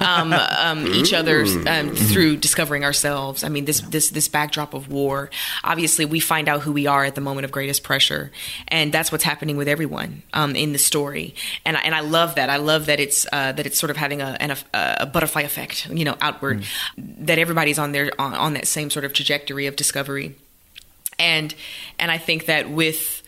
Um, um, each other um, through discovering ourselves. I mean, this this this backdrop of war. Obviously, we find out who we are at the moment of greatest pressure, and that's what's happening with everyone um, in the story. And I, and I love that. I love that it's uh, that it's sort of having a, an, a butterfly effect, you know, outward. That everybody's on their on, on that same sort of trajectory of discovery, and and I think that with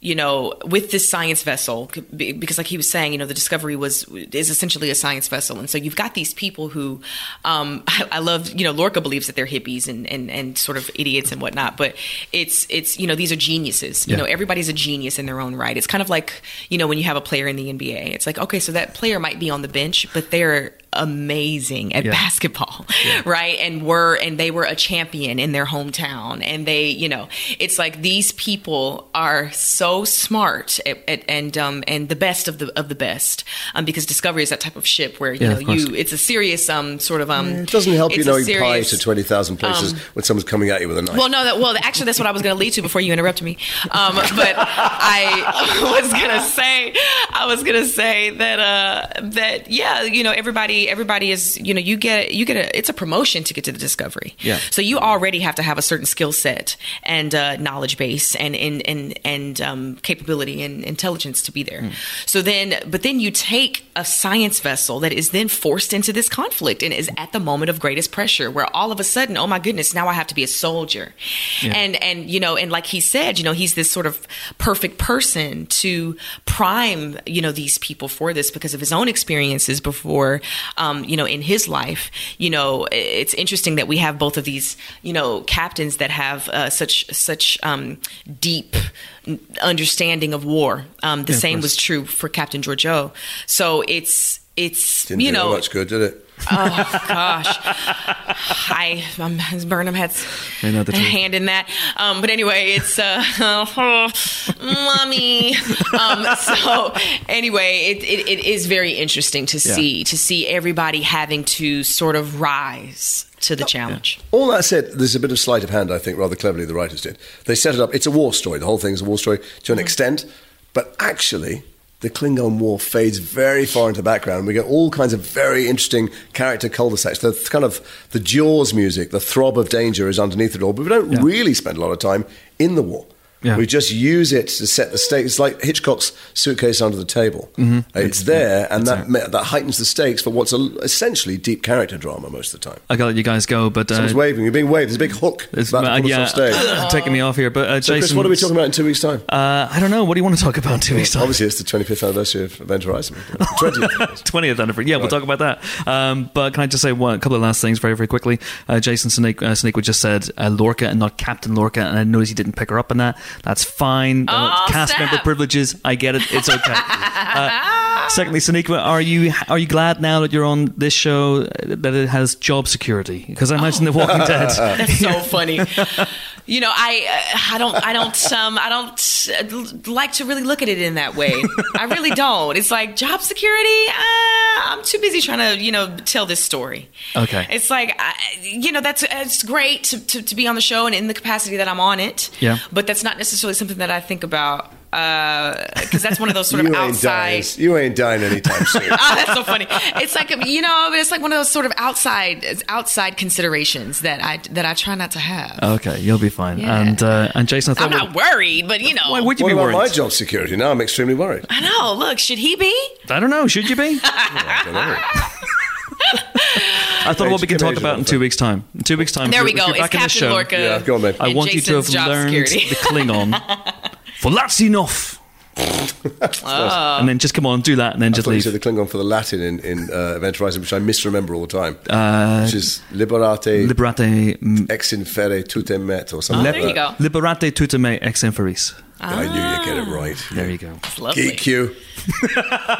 you know, with this science vessel, because like he was saying, you know, the discovery was is essentially a science vessel, and so you've got these people who, um, I, I love, you know, Lorca believes that they're hippies and, and and sort of idiots and whatnot, but it's it's you know these are geniuses. You Yeah. know, everybody's a genius in their own right. It's kind of like you know when you have a player in the NBA, it's like okay, so that player might be on the bench, but they're amazing at Yeah. basketball, right? And were and they were a champion in their hometown, and they, you know, it's like these people are so smart at, at, and um and the best of the of the best, um because Discovery is that type of ship where you Yeah, know you it's a serious um sort of um It doesn't help you it's a knowing pi serious- to 20,000 places when someone's coming at you with a knife. well, no, that, well, actually, that's what I was going to lead to before you interrupted me. Um, but I was going to say, I was going to say that, uh, that yeah, you know, everybody, everybody is, you know, you get, you get a, it's a promotion to get to the discovery. Yeah. So you already have to have a certain skill set and uh, knowledge base and and and and um, capability and intelligence to be there. So then, but then you take a science vessel that is then forced into this conflict and is at the moment of greatest pressure, where all of a sudden, oh my goodness, now I have to be a soldier, and and you know, and like he said, you know, he's this sort of perfect person to prime you know these people for this because of his own experiences before, um, you know, in his life. You know, it's interesting that we have both of these, you know, captains that have uh, such such um, deep understanding of war. Um, the Yeah, same was true for Captain Georgiou. So it's it's Didn't you know much good, did it? Oh gosh, I I'm Burnham had I know the a truth. hand in that. Um, but anyway, it's uh, mommy. Um, so anyway, it, it, it is very interesting to see to see everybody having to sort of rise to the challenge. All that said, there's a bit of sleight of hand, I think, rather cleverly the writers did. They set it up. It's a war story. The whole thing is a war story to an extent, but actually. The Klingon War fades very far into the background. We get all kinds of very interesting character cul-de-sacs. The kind of the Jaws music, the throb of danger is underneath it all. But we don't really spend a lot of time in the war. Yeah. We just use it to set the stakes. It's like Hitchcock's suitcase under the table. Mm-hmm. It's there, and that ma- that heightens the stakes for what's a, essentially deep character drama most of the time. I gotta let you guys go, but uh, Someone's waving. You're being waved. There's a big hook it's- about uh, yeah, us off stage. taking me off here. But uh, So, Jason, Chris, what are we talking about in two weeks' time? Uh, I don't know. What do you want to talk about in two weeks' time? Obviously, it's the 25th anniversary of Event Horizon. 20th. 20th anniversary. Yeah, we'll talk about that. Um, but can I just say one, a couple of last things very, very quickly? Uh, Jason Snake, uh, Snakewood just said uh, Lorca and not Captain Lorca, and I noticed he didn't pick her up on that. That's fine. Uh, Oh, cast snap. member privileges. I get it. It's okay. uh, secondly, Sonequa, are you are you glad now that you're on this show uh, that it has job security? Because I imagine The Walking Dead. That's so funny. You know, I uh, I don't I don't um I don't uh, like to really look at it in that way. I really don't. It's like job security. Uh, I'm too busy trying to you know tell this story. Okay. It's like I, you know that's it's great to, to to be on the show and in the capacity that I'm on it. Yeah. But that's not necessarily something that I think about because that's one of those sort you of ain't outside. dying. You ain't dying anytime soon. Ah, that's so funny. It's like you know, it's like one of those sort of outside outside considerations that I that I try not to have. Okay, you'll be fine. Yeah. And uh, and Jason, I I'm thought. not worried, but you know, why would you what be about worried? my job security? Now I'm extremely worried. I know. Look, should he be? I don't know. Should you be? I. I thought what we Age- can talk about in two weeks' time. In two weeks' time, There we go. if It's back in the show, Lorca. Yeah, go on, babe. I and want you to have Jason's learned security. the Klingon. For that's enough. and then just come on, do that, and then I just thought you said the Klingon for the Latin in, in uh, Event Horizon, which I misremember all the time. Uh, which is liberate Liberate, mm, ex infere tutem met or something Oh, like there you that. go. liberate tutame ex inferis. I knew you'd get it right. There you go. It's lovely. Geek you.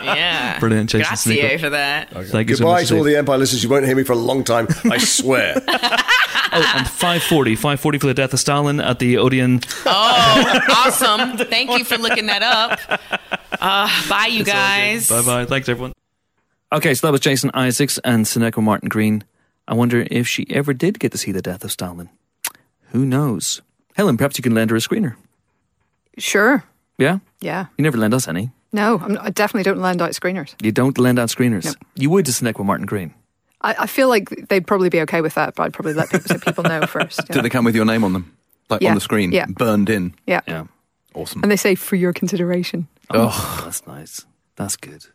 Yeah. Brilliant, Jason Grazie Sneaker. for that. Thank you so Goodbye much. to all Steve. the Empire listeners. You won't hear me for a long time. I swear. Oh, and 540, 540 for the death of Stalin at the Odeon. Oh, awesome. Thank you for looking that up. Uh, bye, you guys. Bye bye. Thanks, everyone. Okay, so that was Jason Isaacs and Sonequa Martin Green. I wonder if she ever did get to see the death of Stalin. Who knows? Helen, perhaps you can lend her a screener. Sure. Yeah? Yeah. You never lend us any. No, I'm, I definitely don't lend out screeners. You don't lend out screeners. No. You would to Sonequa Martin Green. I, I feel like they'd probably be okay with that, but I'd probably let people, so people know first. Do they come with your name on them? Like Yeah, on the screen? yeah. Burned in. yeah. Yeah. Awesome. And they say for your consideration. Oh, oh. that's nice. That's good.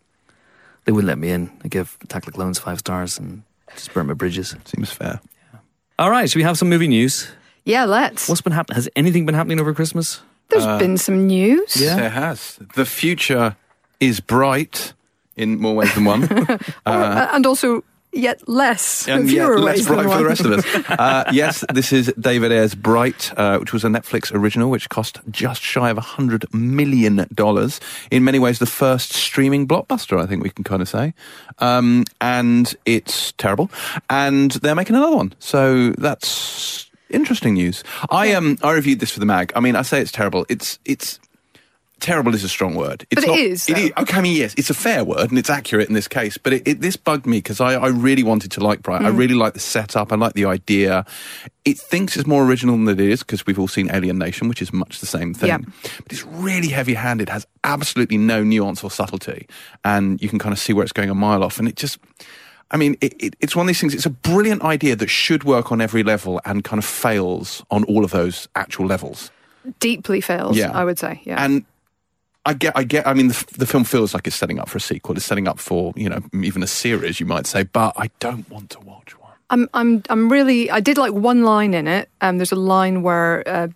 They wouldn't let me in. I give Tactic Loans five stars and just burn my bridges. Seems fair. All right, so we have some movie news. Yeah, let's. What's been happening? Has anything been happening over Christmas? There's been some news. Yeah. There has. The future is bright in more ways than one. Uh, and also yet less. and fewer yet ways less than bright for one. the rest of us. Uh, yes, this is David Ayer's Bright, uh, which was a Netflix original, which cost just shy of $100 million. In many ways, the first streaming blockbuster, I think we can kind of say. Um, and it's terrible. And they're making another one. So that's interesting news. I, um, I reviewed this for the mag. I mean, I say it's terrible. It's, it's, terrible is a strong word. It's But it not, is, It though. is. Okay, I mean, yes, it's a fair word and it's accurate in this case. But it, it, this bugged me because I, I really wanted to like Bright. I Mm. really like the setup. I like the idea. It thinks it's more original than it is because we've all seen Alien Nation, which is much the same thing. Yeah. But it's really heavy-handed. Has absolutely no nuance or subtlety, and you can kind of see where it's going a mile off. And it just. I mean, it, it, it's one of these things. It's a brilliant idea that should work on every level and kind of fails on all of those actual levels. Deeply fails, Yeah. I would say. Yeah. And I get, I get. I mean, the, the film feels like it's setting up for a sequel. It's setting up for you know even a series, you might say. But I don't want to watch one. I'm, I'm, I'm really. I did like one line in it. Um, there's a line where uh,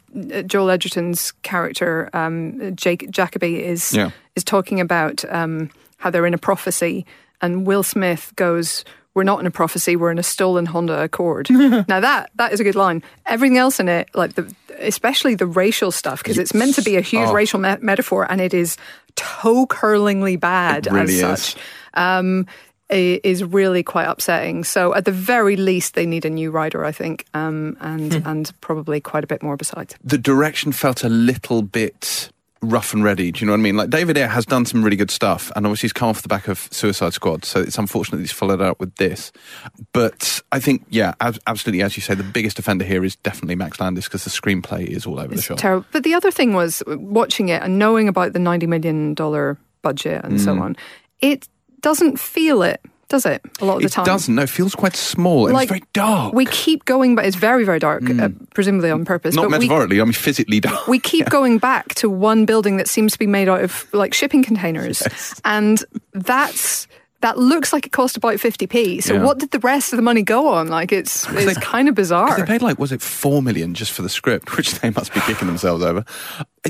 Joel Edgerton's character, um, Jake Jakoby, is Yeah. is talking about um, how they're in a prophecy, and Will Smith goes, "We're not in a prophecy. We're in a stolen Honda Accord." now that that is a good line. Everything else in it, like the, especially the racial stuff, because it's meant to be a huge Oh. racial me- metaphor, and it is toe curlingly bad really as is. such. Um, is really quite upsetting. So at the very least, they need a new writer, I think, um, and and probably quite a bit more besides. the direction felt a little bit rough and ready. Do you know what I mean? Like David Ayer has done some really good stuff, and obviously he's come off the back of Suicide Squad, so it's unfortunate he's followed up with this. But I think, yeah, ab- absolutely, as you say, the biggest offender here is definitely Max Landis because the screenplay is all over the shop. terrible. But the other thing was watching it and knowing about the ninety million dollar budget and Mm. so on. It doesn't feel it, does it? A lot of the it time, it doesn't. No, it feels quite small. Like, it's very dark. We keep going, but it's very, very dark, uh, presumably on purpose. Not but we, metaphorically, I mean physically dark. we keep going back to one building that seems to be made out of like shipping containers, and that's that looks like it cost about 50p. So Yeah. what did the rest of the money go on? Like it's it's kind of bizarre. They paid like was it four million just for the script, which they must be kicking themselves over.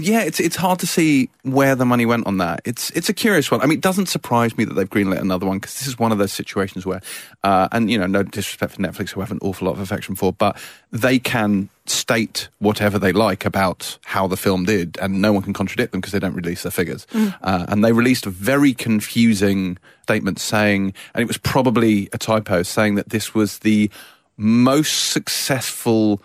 Yeah, it's it's hard to see where the money went on that. It's it's a curious one. I mean, it doesn't surprise me that they've greenlit another one because this is one of those situations where, uh, and you know, no disrespect for Netflix, who I have an awful lot of affection for, but they can state whatever they like about how the film did, and no one can contradict them because they don't release their figures. Uh, and they released a very confusing statement saying, and it was probably a typo, saying that this was the most successful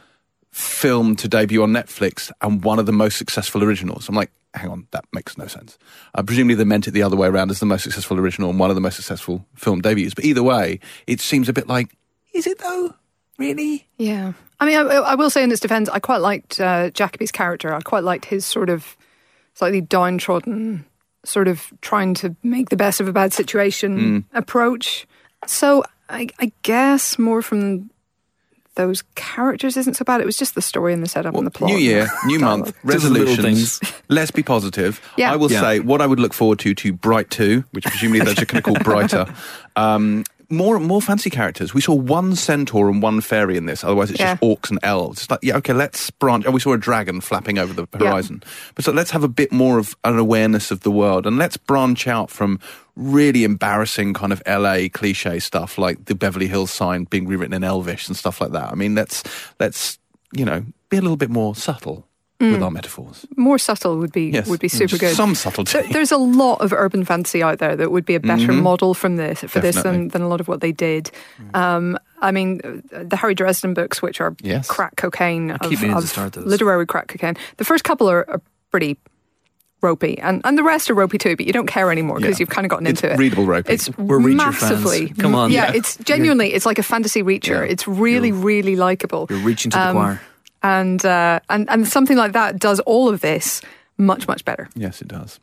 film to debut on Netflix and one of the most successful originals. I'm like, hang on, that makes no sense. Uh, presumably they meant it the other way around as the most successful original and one of the most successful film debuts. But either way, it seems a bit like, is it though? Really? Yeah. I mean, I, I will say in its defense, I quite liked uh, Jakoby's character. I quite liked his sort of slightly downtrodden, sort of trying to make the best of a bad situation approach. So I, I guess more from those characters isn't so bad. It was just the story and the setup and the plot. New year, new month, resolutions. Let's be positive. Yeah. I will Yeah. say what I would look forward to to Bright Two, which presumably they're just going to call Brighter. Um, more more fancy characters. We saw one centaur and one fairy in this. Otherwise, it's just orcs and elves. It's like yeah, okay, let's branch. Oh, we saw a dragon flapping over the Yeah. horizon. But so let's have a bit more of an awareness of the world and let's branch out from really embarrassing kind of LA cliche stuff like the Beverly Hills sign being rewritten in Elvish and stuff like that. I mean, let's let's you know be a little bit more subtle with our metaphors. More subtle would be Yes, would be Mm, super good. Some subtlety. There- There's a lot of urban fantasy out there that would be a better model from this for this than, than a lot of what they did. Um, I mean, the Harry Dresden books, which are Yes. crack cocaine, keep of, of start those. literary crack cocaine. The first couple are, are pretty ropey, and, and the rest are ropey too. But you don't care anymore because Yeah. you've kind of gotten It's into it. readable ropey. It's We're Reacher fans. massively. Come on. yeah, Yeah. it's genuinely. It's like a fantasy Reacher. Yeah. It's really, really likable. You're reaching to the Um, choir. And uh, and and something like that does all of this much much better. yes, it does.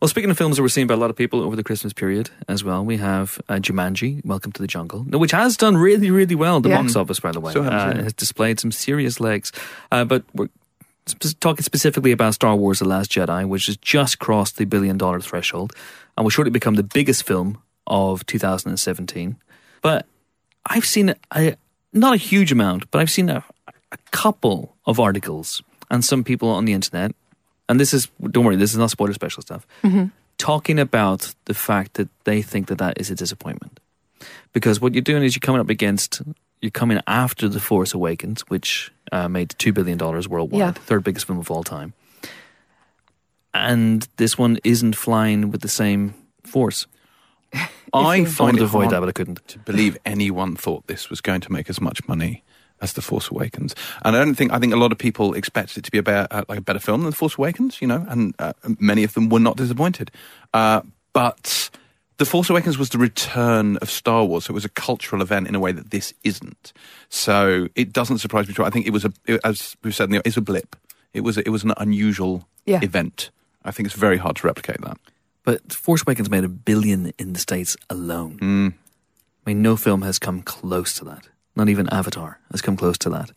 Well, speaking of films that were seen by a lot of people over the Christmas period as well, we have uh, Jumanji, Welcome to the Jungle, which has done really, really well at the Yeah. box office, by the way. So has, uh, has displayed some serious legs. Uh, but we're sp- talking specifically about Star Wars The Last Jedi, which has just crossed the billion dollar threshold and will shortly become the biggest film of 2017. But I've seen a, not a huge amount, but I've seen a, a couple of articles and some people on the internet, and this is don't worry, this is not spoiler special stuff, talking about the fact that they think that that is a disappointment because what you're doing is you're coming up against you're coming after the Force Awakens, which uh, made two billion dollars worldwide, Yeah. third biggest film of all time, and this one isn't flying with the same force. I I wanted find to it avoid hard that, but I couldn't. to believe anyone thought this was going to make as much money as The Force Awakens. And I don't think I think a lot of people expected it to be a better, uh, like a better film than The Force Awakens, you know, and uh, many of them were not disappointed. Uh, but The Force Awakens was the return of Star Wars. So it was a cultural event in a way that this isn't. So it doesn't surprise me. at all. I think it was a, it- as we said, it's a blip. It was it was an unusual Yeah. event. I think it's very hard to replicate that. But Force Awakens made a billion in the states alone. Mm. I mean, no film has come close to that. Not even Avatar has come close to that,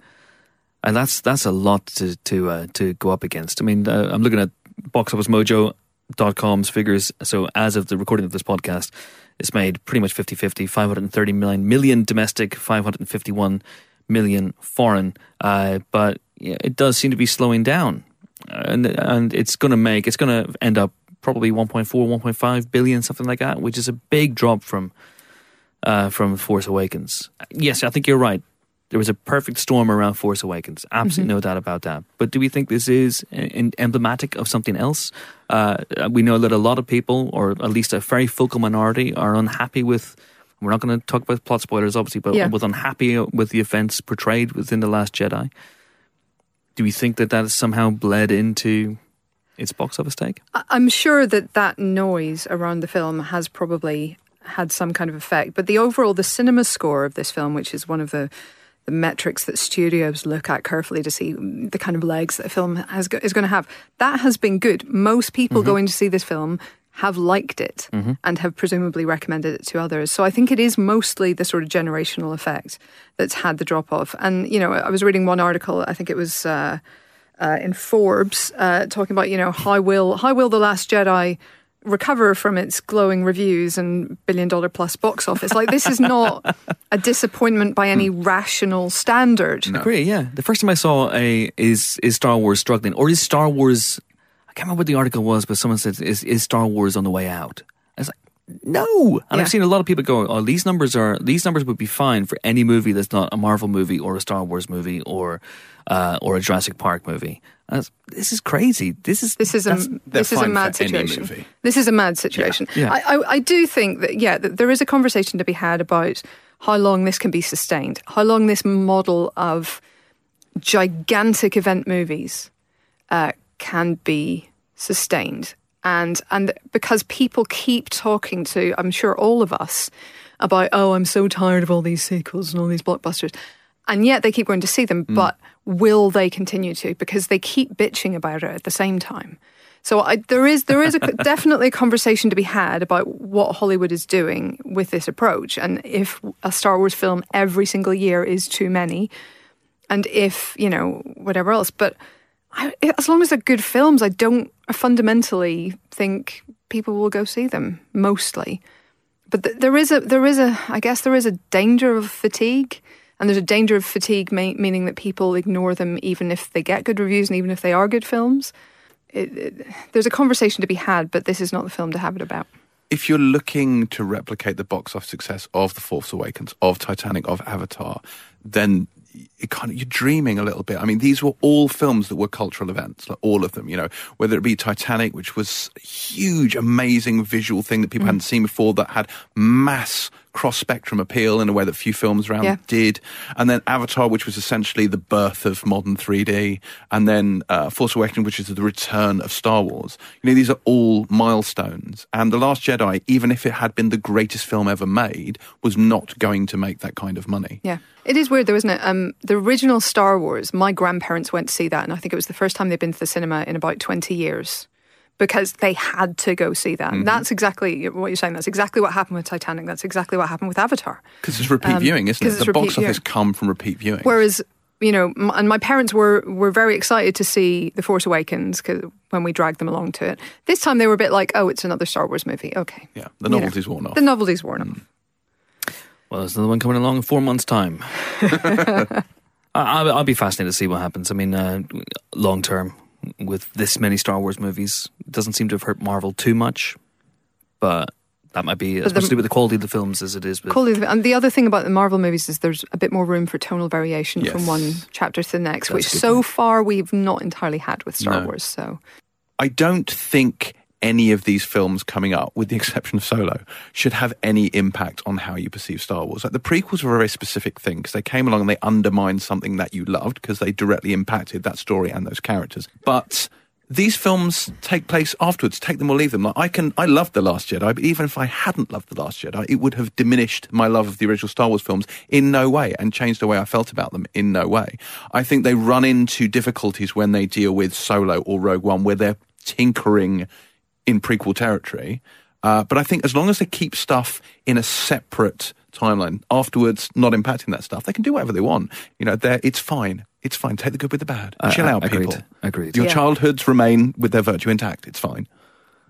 and that's that's a lot to to uh, to go up against. I mean, uh, I'm looking at BoxOfficeMojo.com's figures. So as of the recording of this podcast, it's made pretty much 50-50, 539 million domestic, 551 million foreign. Uh, but yeah, it does seem to be slowing down, and and it's going to make it's going to end up probably 1.4, 1.5 billion, something like that, which is a big drop from uh, from Force Awakens. Yes, I think you're right. there was a perfect storm around Force Awakens. Absolutely no doubt about that. But do we think this is en- emblematic of something else? Uh, we know that a lot of people, or at least a very vocal minority, are unhappy with. We're not going to talk about plot spoilers, obviously, but Yeah. was unhappy with the events portrayed within the Last Jedi. Do we think that that has somehow bled into its box office take? I'm sure that that noise around the film has probably had some kind of effect, but the overall, the cinema score of this film, which is one of the the metrics that studios look at carefully to see the kind of legs that a film has is going to have, that has been good. Most people going to see this film have liked it and have presumably recommended it to others. So I think it is mostly the sort of generational effect that's had the drop off. And you know, I was reading one article. I think it was. Uh, uh, in Forbes uh, talking about you know how will how will the Last Jedi recover from its glowing reviews and billion dollar plus box office? Like this is not a disappointment by any hmm. rational standard. Agree, yeah. The first time I saw a is is Star Wars struggling, or is Star Wars? I can't remember what the article was, but someone said is is Star Wars on the way out? I was like, no. And Yeah. I've seen a lot of people go, oh, these numbers are these numbers would be fine for any movie that's not a Marvel movie or a Star Wars movie or uh, or a Jurassic Park movie. This is crazy. This is This is a this is a mad situation. This is a mad situation. Yeah. I, I, I do think that yeah, that there is a conversation to be had about how long this can be sustained, how long this model of gigantic event movies uh, can be sustained, and and because people keep talking to, I'm sure all of us about oh, I'm so tired of all these sequels and all these blockbusters, and yet they keep going to see them. Mm. But will they continue to? Because they keep bitching about it at the same time. So I, there is there is a, definitely a conversation to be had about what Hollywood is doing with this approach, and if a Star Wars film every single year is too many, and if you know whatever else. But I, as long as they're good films, I don't fundamentally think people will go see them mostly. But th- there is a there is a I guess there is a danger of fatigue. And there's a danger of fatigue, meaning that people ignore them even if they get good reviews and even if they are good films it, it, there's a conversation to be had, but this is not the film to have it about. if you're looking to replicate the box office success of The Force Awakens, of Titanic, of Avatar, then it kind of, you're dreaming a little bit. I mean, these were all films that were cultural events, like all of them, you know, whether it be Titanic, which was a huge, amazing visual thing that people Mm. hadn't seen before, that had mass cross spectrum appeal in a way that few films around Yeah. did. And then Avatar, which was essentially the birth of modern 3D. And then uh, Force Awakens, which is the return of Star Wars. You know, these are all milestones. And The Last Jedi, even if it had been the greatest film ever made, was not going to make that kind of money. Yeah. It is weird though, isn't it? Um, the original Star Wars, my grandparents went to see that, and I think it was the first time they'd been to the cinema in about 20 years because they had to go see that. And that's exactly what you're saying. That's exactly what happened with Titanic. That's exactly what happened with Avatar. Because it's repeat Um, viewing, isn't it? it's The box repeat office viewing. come from repeat viewing. Whereas, you know, m- and my parents were were very excited to see The Force Awakens cause when we dragged them along to it. This time they were a bit like, oh, it's another Star Wars movie. Okay. yeah, the You know, novelty's worn off. The novelty's worn off. Well, there's another one coming along in four months' time. I, I'll, I'll be fascinated to see what happens. I mean, uh, long term, with this many Star Wars movies, it doesn't seem to have hurt Marvel too much, but that might be as much to do with the quality of the films as it is with. Quality of- and the other thing about the Marvel movies is there's a bit more room for tonal variation from one chapter to the next, That's which so point. far we've not entirely had with Star No. Wars. So I don't think any of these films coming up, with the exception of Solo, should have any impact on how you perceive Star Wars. Like the prequels were a very specific thing because they came along and they undermined something that you loved because they directly impacted that story and those characters. But these films take place afterwards. Take them or leave them. Like I can, I loved the Last Jedi, but even if I hadn't loved the Last Jedi, it would have diminished my love of the original Star Wars films in no way and changed the way I felt about them in no way. I think they run into difficulties when they deal with Solo or Rogue One, where they're tinkering in prequel territory. Uh, but I think as long as they keep stuff in a separate timeline afterwards, not impacting that stuff, they can do whatever they want. You know, they're- it's fine. It's fine. Take the good with the bad. Uh, Chill out, agreed. people. Agreed. Your Yeah. childhoods remain with their virtue intact. It's fine.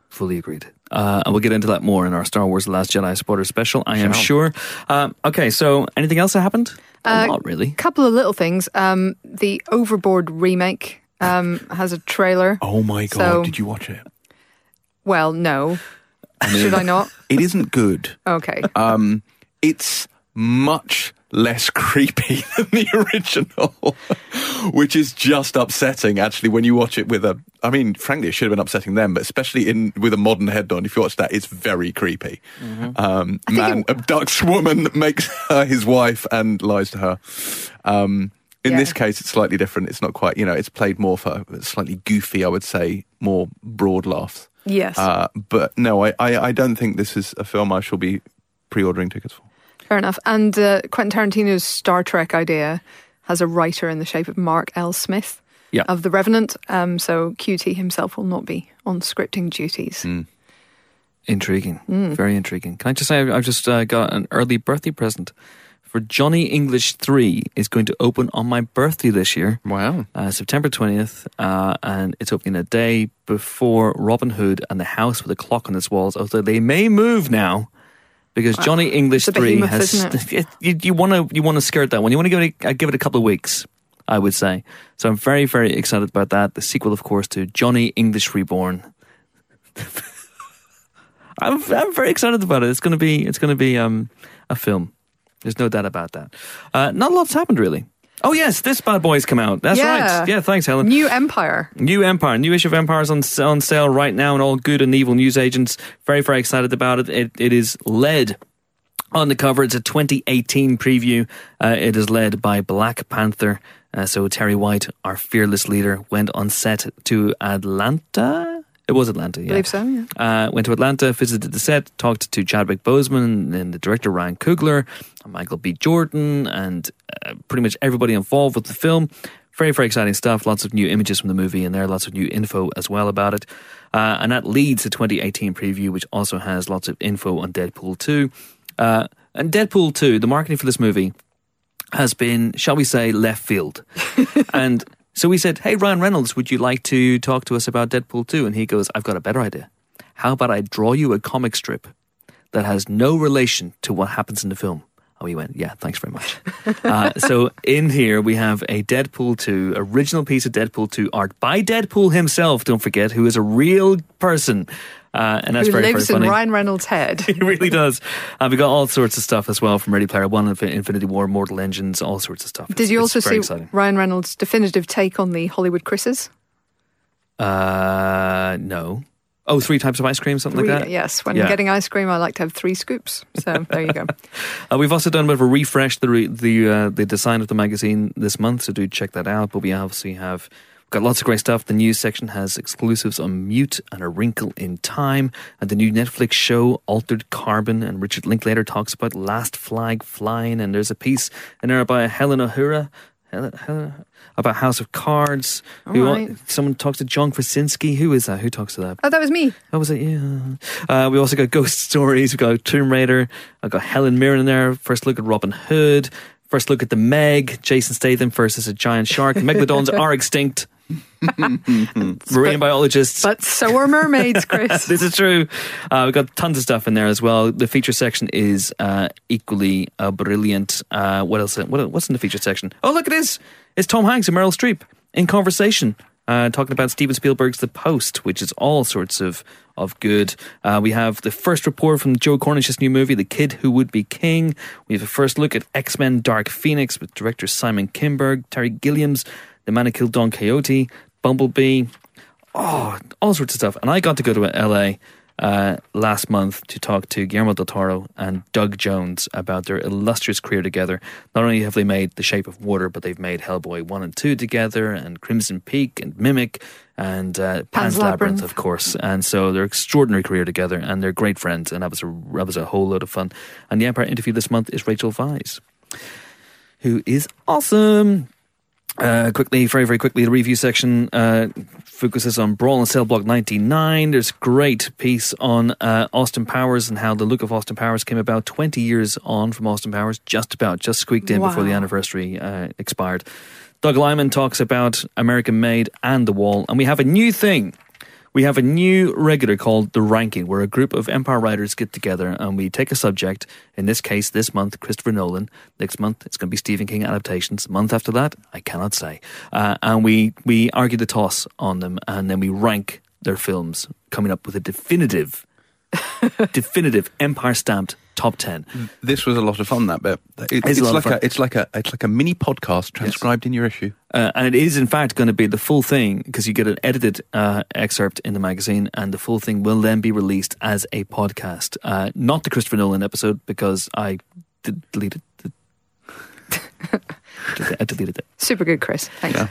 Fully agreed. Uh, and we'll get into that more in our Star Wars The Last Jedi spoiler special, I am Shall. sure. Um, okay, so anything else that happened? Uh, not really. A couple of little things. Um, the Overboard remake um, has a trailer. Oh my God. So- Did you watch it? Well, no. Should I not? It isn't good. Okay. Um, it's much less creepy than the original, which is just upsetting. Actually, when you watch it with a, I mean, frankly, it should have been upsetting them, but especially in with a modern head on, if you watch that, it's very creepy. Um, man it- abducts woman, makes her his wife, and lies to her. Um, in Yeah. this case, it's slightly different. It's not quite, you know, it's played more for slightly goofy, I would say, more broad laughs. Yes. Uh, but no, I, I, I don't think this is a film I shall be pre-ordering tickets for. Fair enough. And uh, Quentin Tarantino's Star Trek idea has a writer in the shape of Mark L. Smith Yeah. of The Revenant. Um, so QT himself will not be on scripting duties. Intriguing. Very intriguing. Can I just say, I've I've just uh, got an early birthday present for Johnny English 3 is going to open on my birthday this year. Wow. uh, September 20th, uh, and it's opening a day before Robin Hood and the House with a Clock on its Walls, although they may move now. Because Johnny English It's a three has isn't it? you, you want to you want to skirt that one. You want to give it a, give it a couple of weeks, I would say. So I'm very very excited about that. The sequel, of course, to Johnny English Reborn. I'm I'm very excited about it. It's gonna be it's gonna be um a film. There's no doubt about that. Uh, not a lot's happened really. Oh yes, this bad boy's come out. That's Yeah. right. Yeah, thanks, Helen. New Empire. New Empire, new issue of Empire is on, on sale right now, and all good and evil news agents very, very excited about it. It, it is led on the cover. It's a 2018 preview. Uh, it is led by Black Panther. Uh, so Terry White, our fearless leader, went on set to Atlanta. It was Atlanta, yeah. I believe so, yeah. Uh, went to Atlanta, visited the set, talked to Chadwick Boseman and the director Ryan Coogler, and Michael B. Jordan, and uh, pretty much everybody involved with the film. Very, very exciting stuff. Lots of new images from the movie in there, lots of new info as well about it. Uh, and that leads to 2018 preview, which also has lots of info on Deadpool 2. Uh, and Deadpool 2, the marketing for this movie has been, shall we say, left field. and so we said, Hey, Ryan Reynolds, would you like to talk to us about Deadpool 2? And he goes, I've got a better idea. How about I draw you a comic strip that has no relation to what happens in the film? Oh, he went, yeah, thanks very much. uh, so in here we have a Deadpool 2, original piece of Deadpool 2 art by Deadpool himself, don't forget, who is a real person. Uh, and that's Who very, lives very in. Ryan Reynolds' head. he really does. Uh, we got all sorts of stuff as well from Ready Player One, Infinity War, Mortal Engines, all sorts of stuff. Did It's- you also see exciting. Ryan Reynolds' definitive take on the Hollywood Chris's? Uh, no. Oh, three types of ice cream, something Three- like that. Yes, when Yeah. getting ice cream, I like to have three scoops. So there you go. Uh, we've also done a bit of a refresh the re- the uh, the design of the magazine this month, so do check that out. But we obviously have got lots of great stuff. The news section has exclusives on Mute and A Wrinkle in Time, and the new Netflix show Altered Carbon. And Richard Linklater talks about Last Flag Flying, and there's a piece in there by Helen O'Hara. Helen, Helen, about House of Cards. Who, right. Someone talks to John Krasinski. Who is that? Who talks to that? Oh, that was me. That was it, yeah. Uh, we also got Ghost Stories, we got Tomb Raider, I got Helen Mirren in there, first look at Robin Hood, first look at the Meg, Jason Statham versus a giant shark. Megalodons are extinct. Marine biologists. But so are mermaids, Chris. this is true. Uh, we've got tons of stuff in there as well. The feature section is uh, equally uh, brilliant. Uh, what else? What, what's in the feature section? Oh, look at this! It's Tom Hanks and Meryl Streep in conversation, uh, talking about Steven Spielberg's The Post, which is all sorts of of good. Uh, we have the first report from Joe Cornish's new movie, The Kid Who Would Be King. We have a first look at X Men: Dark Phoenix with director Simon Kinberg, Terry Gilliam's, The Man Who Killed Don Quixote, Bumblebee oh, all sorts of stuff. And I got to go to LA uh, last month to talk to Guillermo del Toro and Doug Jones about their illustrious career together. Not only have they made The Shape of Water, but they've made Hellboy 1 and 2 together, and Crimson Peak, and Mimic, and uh, Pan's, Labyrinth, Labyrinth. of course. And so they're extraordinary career together, and they're great friends, and that was a, that was a whole load of fun. And the Empire interview this month is Rachel Weisz, who is awesome. Uh, quickly, very, very quickly, the review section uh, focuses on Brawl and Cell Block 99. There's a great piece on uh, Austin Powers and how the look of Austin Powers came about 20 years on from Austin Powers, just about, just squeaked in before the anniversary uh, expired. Doug Liman talks about American Made and The Wall, and we have a new thing. We have a new regular called The Ranking, where a group of Empire writers get together and we take a subject. In this case, this month, Christopher Nolan. Next month, it's going to be Stephen King adaptations. Month after that, I cannot say. Uh, and we, we argue the toss on them and then we rank their films, coming up with a definitive, definitive Empire stamped top ten. This was a lot of fun. That bit. It, It's it's a like a it's like a it's like a mini podcast transcribed in your issue. Uh, and it is, in fact, going to be the full thing because you get an edited uh, excerpt in the magazine, and the full thing will then be released as a podcast. Uh, not the Christopher Nolan episode because I d- deleted the. I deleted it. Super good, Chris. Thanks. Yeah.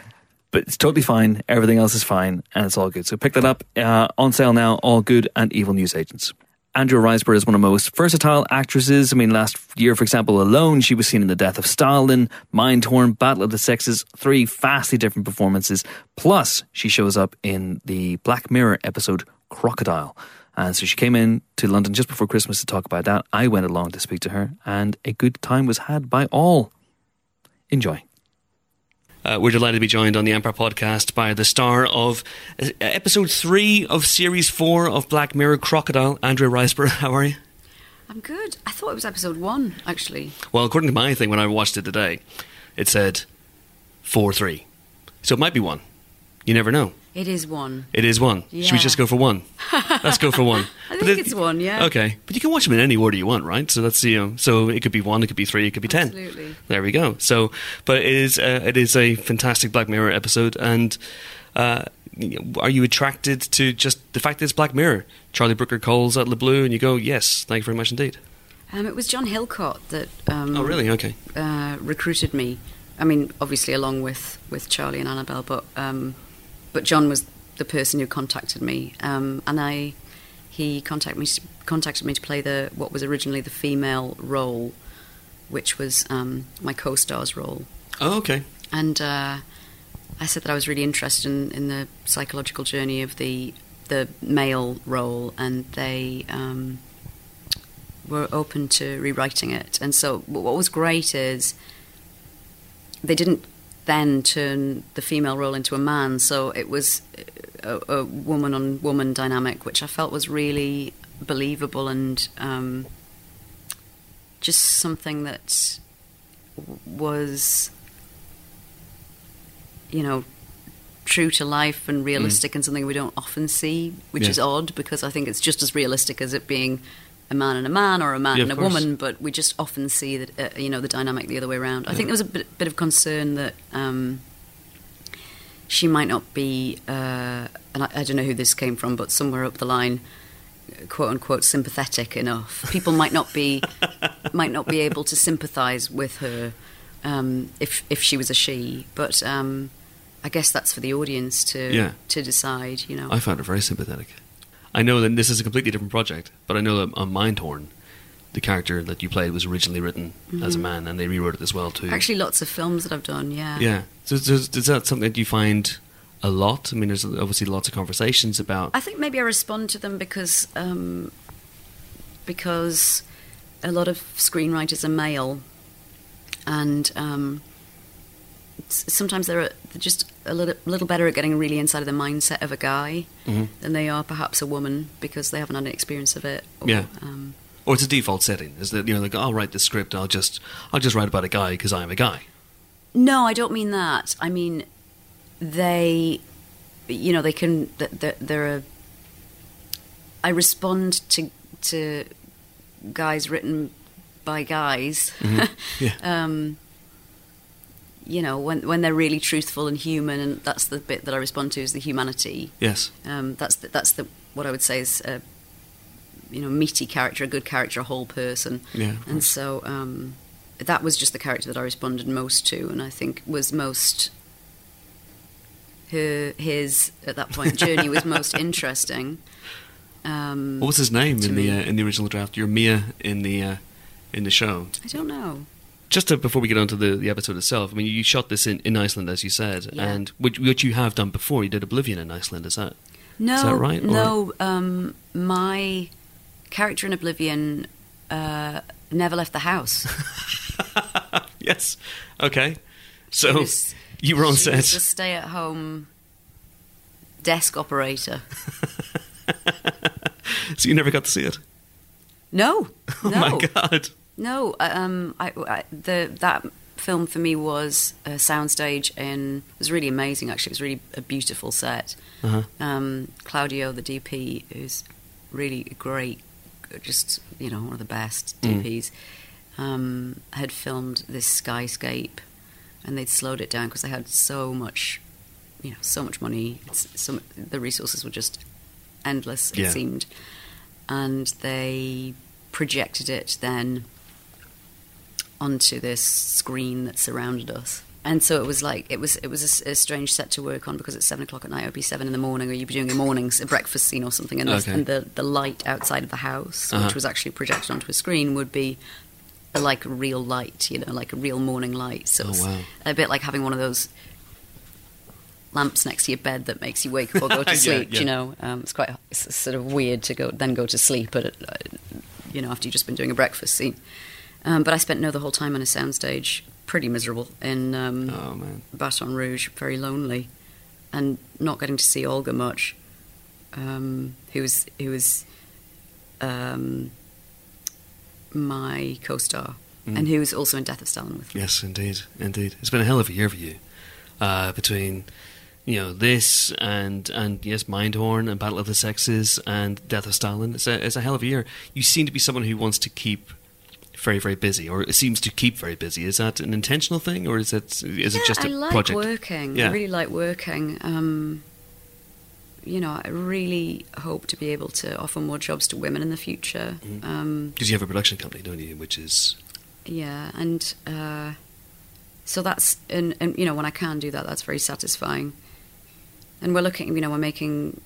But it's totally fine. Everything else is fine, and it's all good. So pick that up uh, on sale now. All good and evil news agents. Andrea Riseborough is one of the most versatile actresses. I mean, last year, for example, alone, she was seen in The Death of Stalin, Mindhorn, Battle of the Sexes, three vastly different performances. Plus, she shows up in the Black Mirror episode Crocodile. And so she came in to London just before Christmas to talk about that. I went along to speak to her, and a good time was had by all. Enjoy. Uh, we're delighted to be joined on the Empire podcast by the star of uh, episode three of series four of Black Mirror Crocodile, Andrea Riseborough. How are you? I'm good. I thought it was episode one, actually. Well, according to my thing, when I watched it today, it said four three, so it might be one. You never know. It is one. It is one. Should we just go for one? Let's go for one. I think it- it's one, yeah. Okay, but you can watch them in any order you want, right? So that's you know, so it could be one, it could be three, it could be ten. Absolutely. There we go. So, but it is uh, it is a fantastic Black Mirror episode, and uh, are you attracted to just the fact that it's Black Mirror? Charlie Brooker calls the blue, and you go, "Yes, thank you very much indeed." Um, it was John Hillcoat that um, Oh, really? Okay. uh, recruited me. I mean, obviously along with, with Charlie and Annabelle, but um, but John was the person who contacted me, um, and I he contacted me contacted me to play the what was originally the female role, which was um, my co-star's role. Oh, okay. and uh, I said that I was really interested in, in the psychological journey of the the male role, and they um, were open to rewriting it. And so, what was great is they didn't then turn the female role into a man, so it was a, a woman on woman dynamic, which I felt was really believable and um, just something that was you know, true to life and realistic and something we don't often see, which Yeah. is odd because I think it's just as realistic as it being a man and a man or a man Yeah, and a course. woman, but we just often see that, uh, you know, the dynamic the other way around. I think there was a bit, bit of concern that um, she might not be, uh, and I, I don't know who this came from, but somewhere up the line, quote unquote, sympathetic enough. People might not be, might not be able to sympathise with her um, if if she was a she, but um, I guess that's for the audience to Yeah. to decide. You know, I found it very sympathetic. I know that this is a completely different project, but I know that on Mindhorn, the character that you played was originally written as a man, and they rewrote it as well too. Mm-hmm. actually, lots of films that I've done. Yeah, yeah. So, so is that something that you find a lot? I mean, there's obviously lots of conversations about. I think maybe I respond to them because um, because a lot of screenwriters are male, and um, sometimes they're, they're just a little, little better at getting really inside of the mindset of a guy Mhm. than they are perhaps a woman because they haven't had any experience of it. Or, Yeah. Um, Or it's a default setting. Is that you know, like I'll write the script. I'll just I'll just write about a guy because I'm a guy. No, I don't mean that. I mean they, you know, they can. th- th- They're a. I respond to to guys written by guys. Yeah. um, you know, when when they're really truthful and human, and that's the bit that I respond to is the humanity. Yes. Um, that's the, that's the what I would say is a you know meaty character, a good character, a whole person. Yeah. And so um, that was just the character that I responded most to, and I think was most her his at that point journey was most interesting. Um, What was his name in the uh, in the original draft? You're Mia in the uh, in the show. I don't know. Just to, before we get on to the, the episode itself, I mean, you shot this in, in Iceland, as you said, Yeah. and which, which you have done before. You did Oblivion in Iceland, is that? No, that right, no. Um, my character in Oblivion uh, never left the house. yes. Okay. So was- you were on she was set. a stay-at-home desk operator. So you never got to see it. No, Oh no. my god. No, um, I, I, the that film for me was a soundstage and it was really amazing. Actually, it was really a beautiful set. Uh-huh. Um, Claudio, the DP, is really great, just you know one of the best Mm. DPs, um, had filmed this skyscape, and they'd slowed it down because they had so much, you know, so much money. It's, so the resources were just endless. It Yeah. seemed, and they projected it then onto this screen that surrounded us. And so it was like it was it was a strange set to work on because it's seven o'clock at night. It would be seven in the morning, or you'd be doing a mornings a breakfast scene or something, and, the- Okay. and the the light outside of the house, Uh-huh. which was actually projected onto a screen, would be a, like a real light, you know, like a real morning light. So Oh, it's wow. a bit like having one of those lamps next to your bed that makes you wake up or go to sleep. yeah. You know, um, it's quite it's sort of weird to go then go to sleep, at uh, you know after you've just been doing a breakfast scene. Um, but I spent no the whole time on a soundstage, pretty miserable in um, Oh man. Baton Rouge, very lonely, and not getting to see Olga much. Um, who was who was um, my co-star, Mm. and who was also in Death of Stalin with me. Yes, indeed, indeed. It's been a hell of a year for you. Uh, between you know this and and yes, Mindhorn and Battle of the Sexes and Death of Stalin. It's a it's a hell of a year. You seem to be someone who wants to keep very very busy, or it seems to keep very busy. Is that an intentional thing, or is it is it just a I like project? working. Yeah. I really like working. Um, you know, I really hope to be able to offer more jobs to women in the future. Mm-hmm. Um, Because you have a production company, don't you? Which is yeah, and uh, so that's and, and you know when I can do that, that's very satisfying. And we're looking, you know, we're making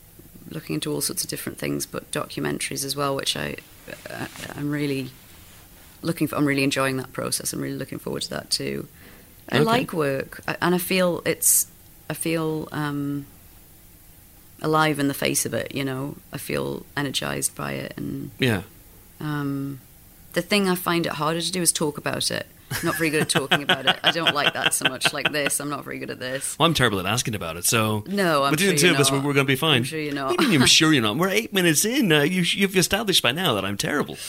looking into all sorts of different things, but documentaries as well, which I uh, I'm really looking for. I'm really enjoying that process. I'm really looking forward to that too. I Okay. like work, I- and I feel it's. I feel um, alive in the face of it. You know, I feel energized by it, and yeah. um, the thing I find it harder to do is talk about it. Not very good at talking about it. I don't like that so much. Like this, I'm not very good at this. Well, I'm terrible at asking about it, so No, I'm between the sure two you're of us, we're, we're going to be fine. I'm sure you're not. You mean I'm sure you're not? We're eight minutes in. Uh, you, you've established by now that I'm terrible.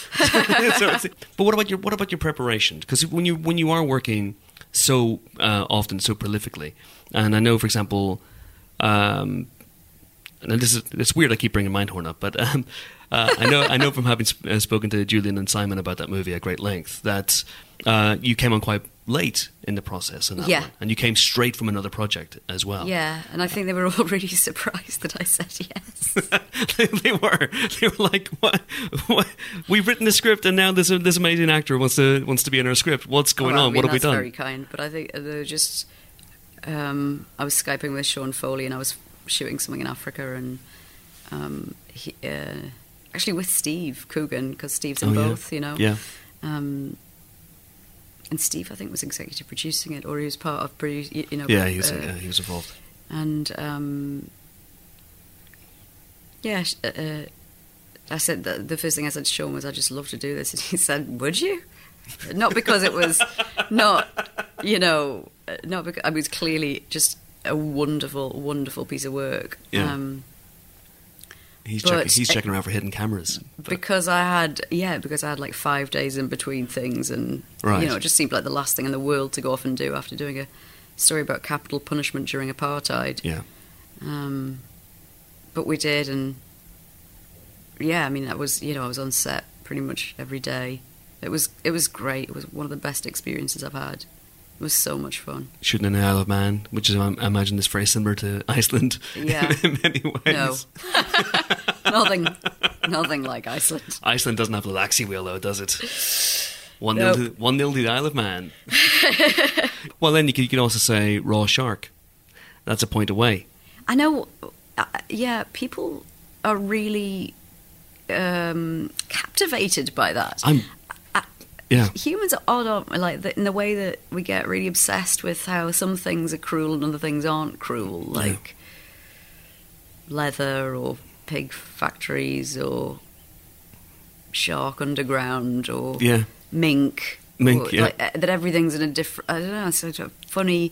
So but what about your what about your preparation? Because when you when you are working so uh, often, so prolifically, and I know, for example, um, and this is it's weird. I keep bringing Mindhorn up, but um, uh, I know I know from having sp- uh, spoken to Julian and Simon about that movie at great length that uh, you came on quite late in the process, in that Yeah. one, and you came straight from another project as well. Yeah, and I think they were all really surprised that I said yes. they, they were. They were like, "What? what? We've written the script, and now this this amazing actor wants to wants to be in our script. What's going Well, I on? mean, what have we done?" Very kind, but I think they're just. Um, I was skyping with Sean Foley, and I was shooting something in Africa, and um, he, uh, actually with Steve Coogan because Steve's in Oh, yeah. both, you know. Yeah. Um, and Steve, I think, was executive producing it, or he was part of, you know. Yeah, he was. uh, yeah, he was involved. and um, yeah, uh, uh, I said that the first thing I said to Sean was, "I just love to do this," and he said, "Would you?" Not because it was not, you know, uh, not because I was clearly just a wonderful, wonderful piece of work. Yeah. Um, He's checking. He's checking around for hidden cameras. But- because I had, yeah, because I had like five days in between things, and Right. you know, it just seemed like the last thing in the world to go off and do after doing a story about capital punishment during apartheid. yeah. Um, but we did, and yeah, I mean, that was you know, I was on set pretty much every day. It was it was great. It was one of the best experiences I've had. It was so much fun. Shooting in the Isle of Man, which is, I imagine, is very similar to Iceland Yeah. in many ways. No, nothing, nothing like Iceland. Iceland doesn't have the Laxey Wheel, though, does it? One Nope. nil to one nil to the Isle of Man. well, then you could, you could also say raw shark. That's a point away. I know. Uh, yeah, people are really um, captivated by that. I'm. Yeah. humans are odd, aren't we? Like the, in the way that we get really obsessed with how some things are cruel and other things aren't cruel, like leather or pig factories or shark underground or Yeah. mink. Mink, or, yeah. like, that everything's in a different. I don't know. It's such a funny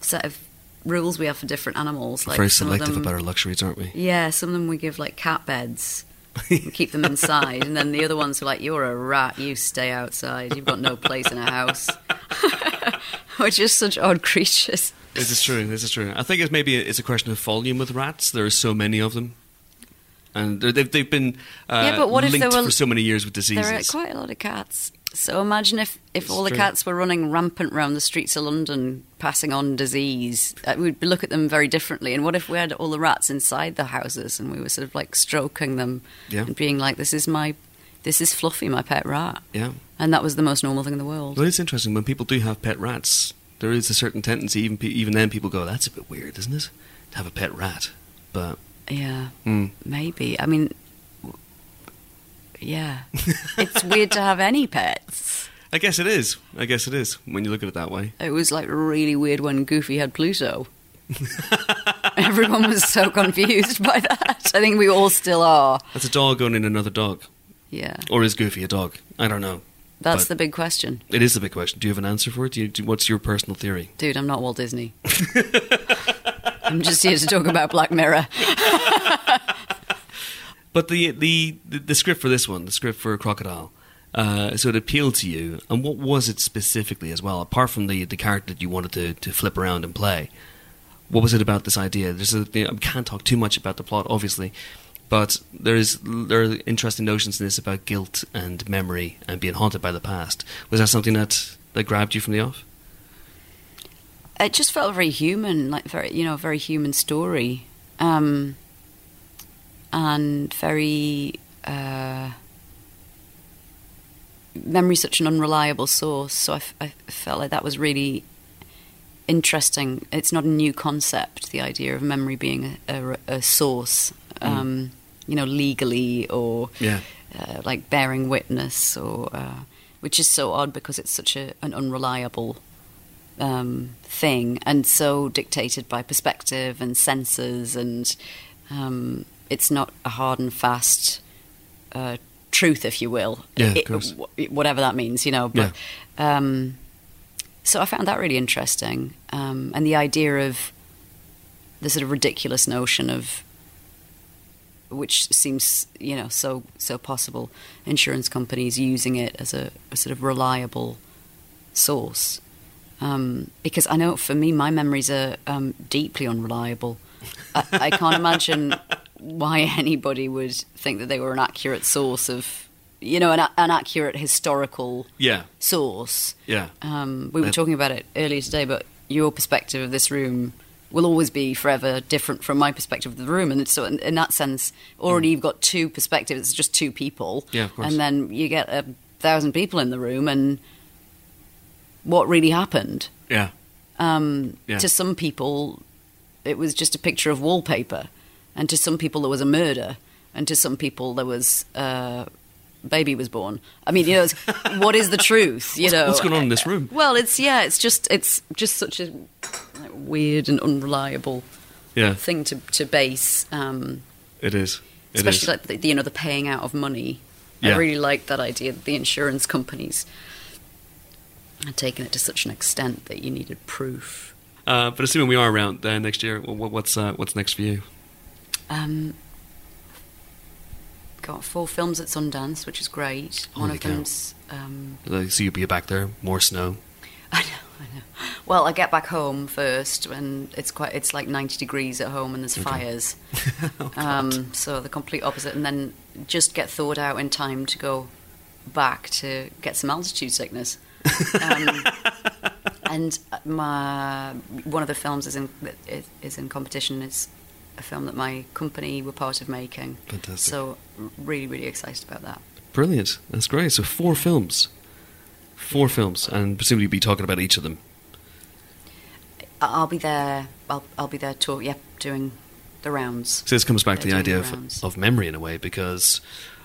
set of rules we have for different animals. Like very selective them- about our luxuries, aren't we? yeah, some of them we give like cat beds keep them inside, and then the other ones are like, "You're a rat, you stay outside. You've got no place in a house." We're just such odd creatures. This is true. This is true. I think it's maybe it's a question of volume with rats. There are so many of them. and they've they've been uh, Yeah, but what if linked there were- for so many years with diseases. There are quite a lot of cats. So imagine if, if all the cats were running rampant around the streets of London, passing on disease. Uh, we'd look at them very differently. And what if we had all the rats inside the houses and we were sort of like stroking them Yeah. and being like, "This is my, this is Fluffy, my pet rat," yeah. and that was the most normal thing in the world. Well, it's interesting when people do have pet rats. There is a certain tendency, even even then, people go, "That's a bit weird, isn't it?" To have a pet rat, but Yeah, hmm. maybe. I mean, yeah, it's weird to have any pets. I guess it is. I guess it is when you look at it that way. It was like really weird when Goofy had Pluto. Everyone was so confused by that. I think we all still are. That's a dog owning another dog, Yeah. or is Goofy a dog? I don't know. That's But- the big question. It is the big question. Do you have an answer for it? Do you, do, what's your personal theory? Dude, I'm not Walt Disney. I'm just here to talk about Black Mirror. But the the the, the script for this one, the script for Crocodile, uh, so it appealed to you. And what was it specifically as well? Apart from the the character that you wanted to, to flip around and play, what was it about this idea? There's a, you know, I can't talk too much about the plot, obviously, but there's there are interesting notions in this about guilt and memory and being haunted by the past. Was that something that that grabbed you from the off? It just felt very human, like very, you know, very human story. Um, and very. Uh, memory's such an unreliable source, so I, f- I felt like that was really interesting. It's not a new concept, the idea of memory being a, a, a source, um, you know, legally or Yeah. uh, like bearing witness, or uh, which is so odd because it's such a, an unreliable um, thing, and so dictated by perspective and senses, and um, it's not a hard and fast uh, truth, if you will. Yeah, It- wh- whatever that means, you know. But, um, so I found that really interesting, um, and the idea of the sort of ridiculous notion of which seems you know so so possible insurance companies using it as a, a sort of reliable source um, because I know for me my memories are um, deeply unreliable I, I can't imagine why anybody would think that they were an accurate source of you know an, an accurate historical Yeah, source yeah, um, we were talking about it earlier today, but your perspective of this room will always be forever different from my perspective of the room, and so in, in that sense, already you've got two perspectives. It's just two people, Mm. Yeah, of course. and then you get a thousand people in the room, and what really happened? yeah, Um, Yeah. To some people, it was just a picture of wallpaper, and to some people there was a murder, and to some people there was. Uh, Baby was born. I mean, you know, it's, what is the truth? You know, what's going on in this room? well, it's yeah, it's just it's just such a like, weird and unreliable yeah. thing to to base, um, It is. It especially is. like the, you know the paying out of money. Yeah. I really like that idea that the insurance companies had taken it to such an extent that you needed proof. Uh, but assuming we are around uh, next year, wh- wh- what's uh, what's next for you? Um, got four films at Sundance, which is great. One of cow. them's um, Uh, So you'll be back there, more snow. I know, I know. Well, I get back home first, and it's quite it's like ninety degrees at home, and there's fires. Oh, um, so the complete opposite, and then just get thawed out in time to go back to get some altitude sickness. Um, and my one of the films is in is- is in competition. It's a film that my company were part of making. Fantastic. So really, really excited about that. Brilliant. That's great. So four films. Four films, and presumably you'll be talking about each of them. I'll be there. I'll I'll be there. Talk. Yep, doing the rounds. So this comes back to the They're idea of, the rounds. of memory in a way, because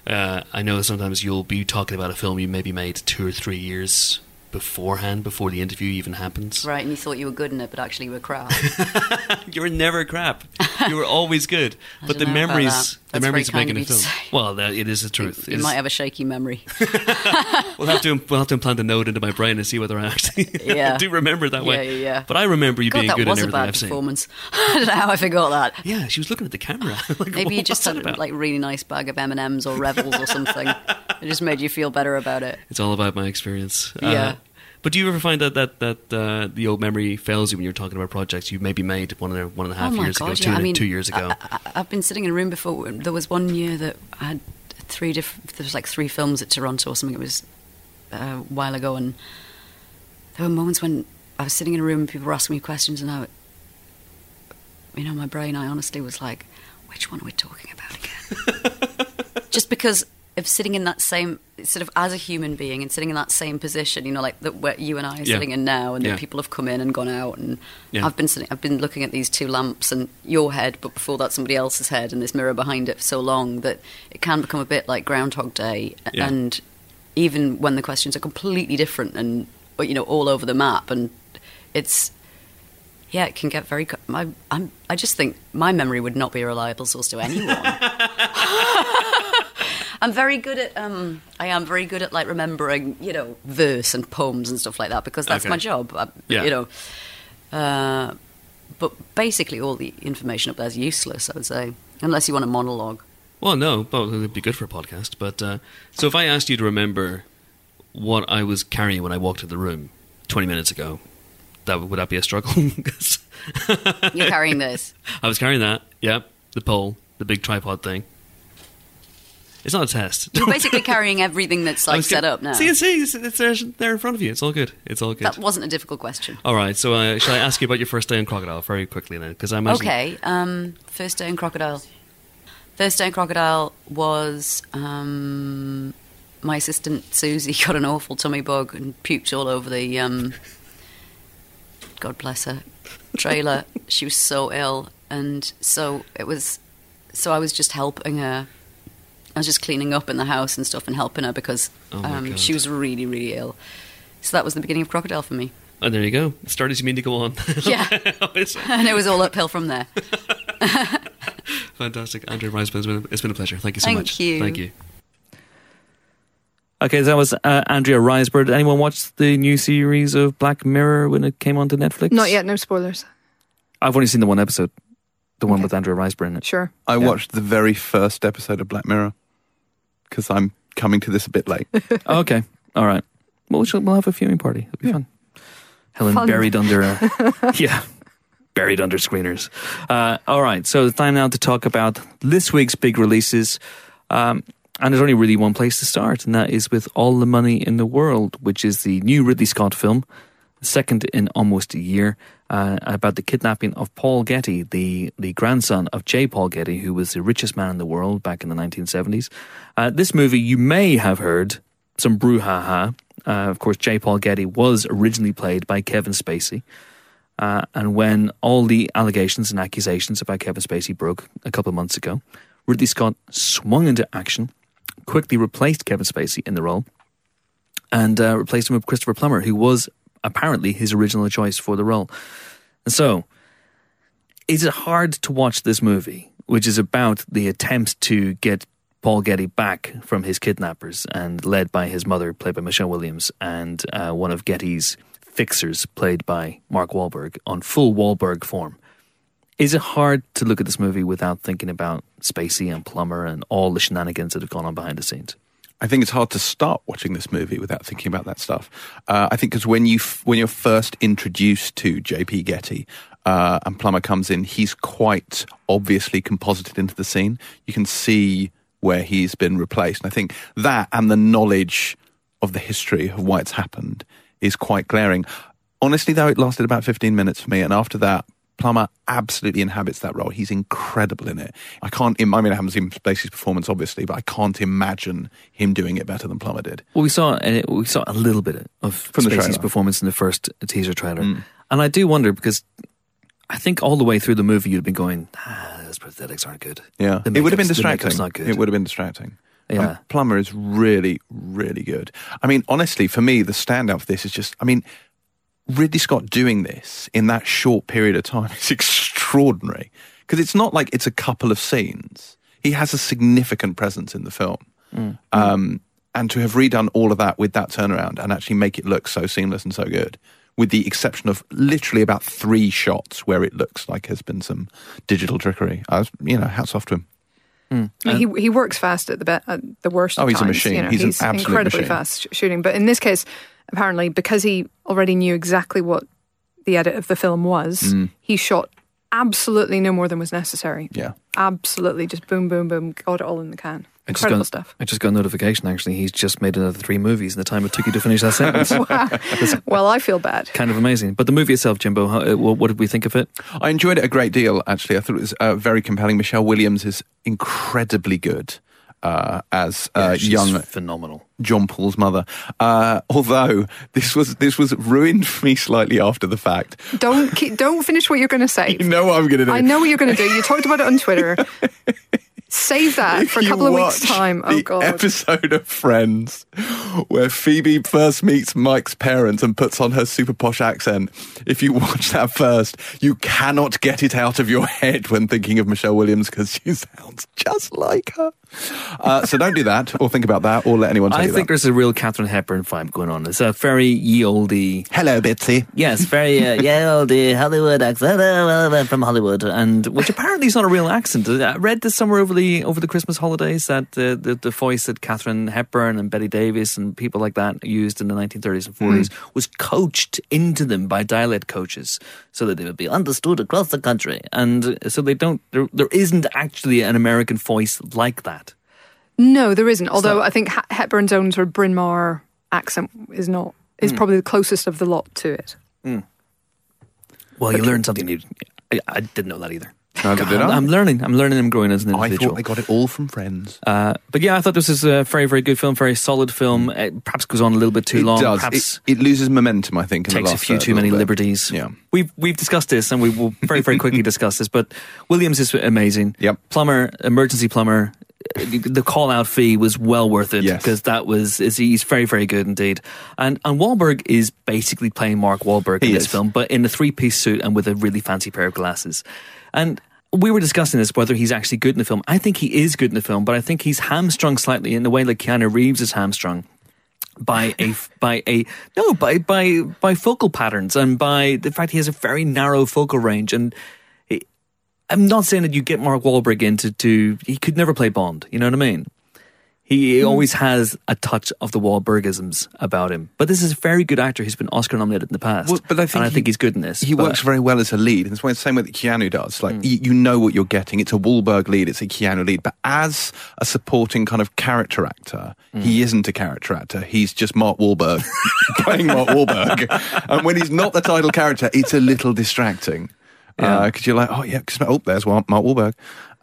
uh, I know sometimes you'll be talking about a film you maybe made two or three years beforehand, before the interview even happens. Right, and you thought you were good in it, but actually you were crap. you were never crap. You were always good. But the don't know about memories, that. the That's memories of making a film. Well, that, it is the truth. you might have a shaky memory. we'll have to we'll have to implant a note into my brain and see whether I actually Yeah. do remember it that way. Yeah, yeah. But I remember you God, being that good was in a everything bad I've seen. performance. I don't know how I forgot that. Yeah, she was looking at the camera. like, Maybe you just that had about?" like really nice bag of M and M's or Revels or something. it just made you feel better about it. It's all about my experience. Uh, yeah. But do you ever find that that that uh, the old memory fails you when you're talking about projects you maybe made one and a, one and a half oh years God, ago, yeah. two, I mean, two years ago? I, I've been sitting in a room before. There was one year that I had three different. There was like three films at Toronto or something. It was uh, a while ago, and there were moments when I was sitting in a room and people were asking me questions, and I, you know, my brain, I honestly was like, which one are we talking about again? Just because of sitting in that same sort of as a human being and sitting in that same position, you know, like that where you and I are Yeah. sitting in now, and Yeah. people have come in and gone out, and Yeah. I've been sitting, I've been looking at these two lamps and your head, but before that somebody else's head, and this mirror behind it for so long that it can become a bit like Groundhog Day, and even when the questions are completely different and you know all over the map, and it's yeah, it can get very. My, I'm, I just think my memory would not be a reliable source to anyone. I'm very good at. Um, I am very good at like remembering, you know, verse and poems and stuff like that because that's Okay. my job. I, Yeah. You know, uh, but basically all the information up there is useless. I would say, unless you want a monologue. Well, no, well, it'd be good for a podcast. But uh, so if I asked you to remember what I was carrying when I walked into the room 20 minutes ago, that would that be a struggle? You're carrying this. I was carrying that. Yep, the pole, the big tripod thing. It's not a test. You're basically carrying everything that's like set up now. See, see, it's, it's there, there in front of you. It's all good. It's all good. That wasn't a difficult question. All right. So, uh, shall I ask you about your first day in Crocodile very quickly then? Because I imagine. Okay. Um, first day in Crocodile. First day in Crocodile was um, my assistant Susie got an awful tummy bug and puked all over the. Um, God bless her. Trailer. she was so ill, and so it was. So I was just helping her. I was just cleaning up in the house and stuff and helping her because Oh um, she was really, really ill. So that was the beginning of Crocodile for me. And there you go. It started as you mean to go on. Yeah. It's and it was all uphill from there. Fantastic. Andrew Rice, it's been, it's been a pleasure. Thank you so Thank much. you. Thank you. Okay, so that was uh, Andrea Riseborough. Did anyone watch the new series of Black Mirror when it came onto Netflix? Not yet, no spoilers. I've only seen the one episode, the one Okay. with Andrea Riseborough in it. Sure. I Yeah. watched the very first episode of Black Mirror because I'm coming to this a bit late. Oh, okay, all right. Well, we'll, we'll have a viewing party. It'll be fun. Helen Fun. buried under, uh, yeah, buried under screeners. Uh, all right, so it's time now to talk about this week's big releases. Um, and there's only really one place to start, and that is with All the Money in the World, which is the new Ridley Scott film, second in almost a year, uh, about the kidnapping of Paul Getty, the, the grandson of J. Paul Getty, who was the richest man in the world back in the 1970s. Uh, this movie, you may have heard some brouhaha. Uh, of course, J. Paul Getty was originally played by Kevin Spacey. Uh, and when all the allegations and accusations about Kevin Spacey broke a couple of months ago, Ridley Scott swung into action, quickly replaced Kevin Spacey in the role, and uh, replaced him with Christopher Plummer, who was apparently his original choice for the role. And so, is it hard to watch this movie, which is about the attempt to get Paul Getty back from his kidnappers and led by his mother, played by Michelle Williams, and uh, one of Getty's fixers, played by Mark Wahlberg, on full Wahlberg form? Is it hard to look at this movie without thinking about Spacey and Plummer and all the shenanigans that have gone on behind the scenes? I think it's hard to start watching this movie without thinking about that stuff. Uh, I think because when you f- when you're first introduced to J.P. Getty uh, and Plummer comes in, he's quite obviously composited into the scene. You can see where he's been replaced, and I think that and the knowledge of the history of why it's happened is quite glaring. Honestly, though, it lasted about 15 minutes for me, and after that. Plummer absolutely inhabits that role. He's incredible in it. I can't. I mean, I haven't seen Spacey's performance, obviously, but I can't imagine him doing it better than Plummer did. Well, we saw we saw a little bit of From Spacey's performance in the first teaser trailer, and I do wonder because I think all the way through the movie you'd been going, ah, those prosthetics aren't good. Yeah, The it would have been distracting. not good. It would have been distracting. Yeah. Um, Plummer is really, really good. I mean, honestly, for me, the standout for this is just, I mean, Ridley Scott doing this in that short period of time is extraordinary because it's not like it's a couple of scenes. He has a significant presence in the film. Mm. Um, and to have redone all of that with that turnaround and actually make it look so seamless and so good, with the exception of literally about three shots where it looks like there's been some digital trickery, I was, you know, hats off to him. I mean, he he works fast at the be- at the worst. Oh, of he's a times, machine. You know, He's an absolute incredibly machine. fast sh- shooting. But in this case, apparently because he already knew exactly what the edit of the film was, Mm. he shot absolutely no more than was necessary. Yeah. Absolutely, just boom, boom, boom, got it all in the can. I just Incredible got, stuff. I just got a notification actually. He's just made another three movies in the time it took you to finish that sentence. Well, I feel bad. kind of amazing. But the movie itself, Jimbo, how, uh, what, what did we think of it? I enjoyed it a great deal, actually. I thought it was uh, very compelling. Michelle Williams is incredibly good uh, as uh, she's young phenomenal. John Paul's mother. Uh, although this was this was ruined for me slightly after the fact. Don't keep, don't finish what you're going to say. You know what I'm going to do. I know what you're going to do. You talked about it on Twitter. Save that If for a couple of weeks' time. Oh the god. episode of Friends where Phoebe first meets Mike's parents and puts on her super posh accent. If you watch that first, you cannot get it out of your head when thinking of Michelle Williams because she sounds just like her. Uh, so don't do that, or think about that, or let anyone tell I you think that. there's a real Katharine Hepburn vibe going on. It's a very ye oldie. Hello, Bitsy. Yes, very uh, ye oldie Hollywood accent uh, uh, from Hollywood, and which apparently is not a real accent. I read this somewhere over the over the Christmas holidays that uh, the the voice that Katharine Hepburn and Bette Davis and people like that used in the 1930s and 40s was coached into them by dialect coaches so that they would be understood across the country, and so they don't. There, there isn't actually an American voice like that. No, there isn't. Although I think Hepburn's own sort of Bryn Mawr accent is not is hmm. probably the closest of the lot to it. Hmm. Well, you learned something new. I, I didn't know that either. Neither did I'm, I. I'm learning. I'm learning. I'm growing as an individual. I thought they got it all from Friends. Uh, but yeah, I thought this was a very, very good film, very solid film. It perhaps goes on a little bit too it long. does. Perhaps It, it loses momentum, I think. In the takes a few too many bit. liberties. Yeah. we've we've discussed this, and we will very, very quickly discuss this. But Williams is amazing. Yep. plumber, emergency plumber. The call out fee was well worth it Yes. because that was is he's very very good indeed, and and Wahlberg is basically playing Mark Wahlberg in this is. film, but in a three piece suit and with a really fancy pair of glasses, and we were discussing this whether he's actually good in the film. I think he is good in the film, but I think he's hamstrung slightly in the way like Keanu Reeves is hamstrung by a by a no by by by focal patterns and by the fact he has a very narrow focal range and it, I'm not saying that you get Mark Wahlberg into to he could never play Bond you know what I mean he Hmm. always has a touch of the Wahlbergisms about him but this is a very good actor He's been Oscar nominated in the past Well, but I think and I he- think he's good in this He but- works very well as a lead. And it's the same way that Keanu does. Like, you, you know what you're getting. It's a Wahlberg lead, it's a Keanu lead. But as a supporting kind of character actor, Hmm. he isn't a character actor. He's just Mark Wahlberg playing Mark Wahlberg. and when he's not the title character, it's a little distracting. Yeah. Because you're like, oh, yeah, 'cause- oh, there's Mark Mark Wahlberg.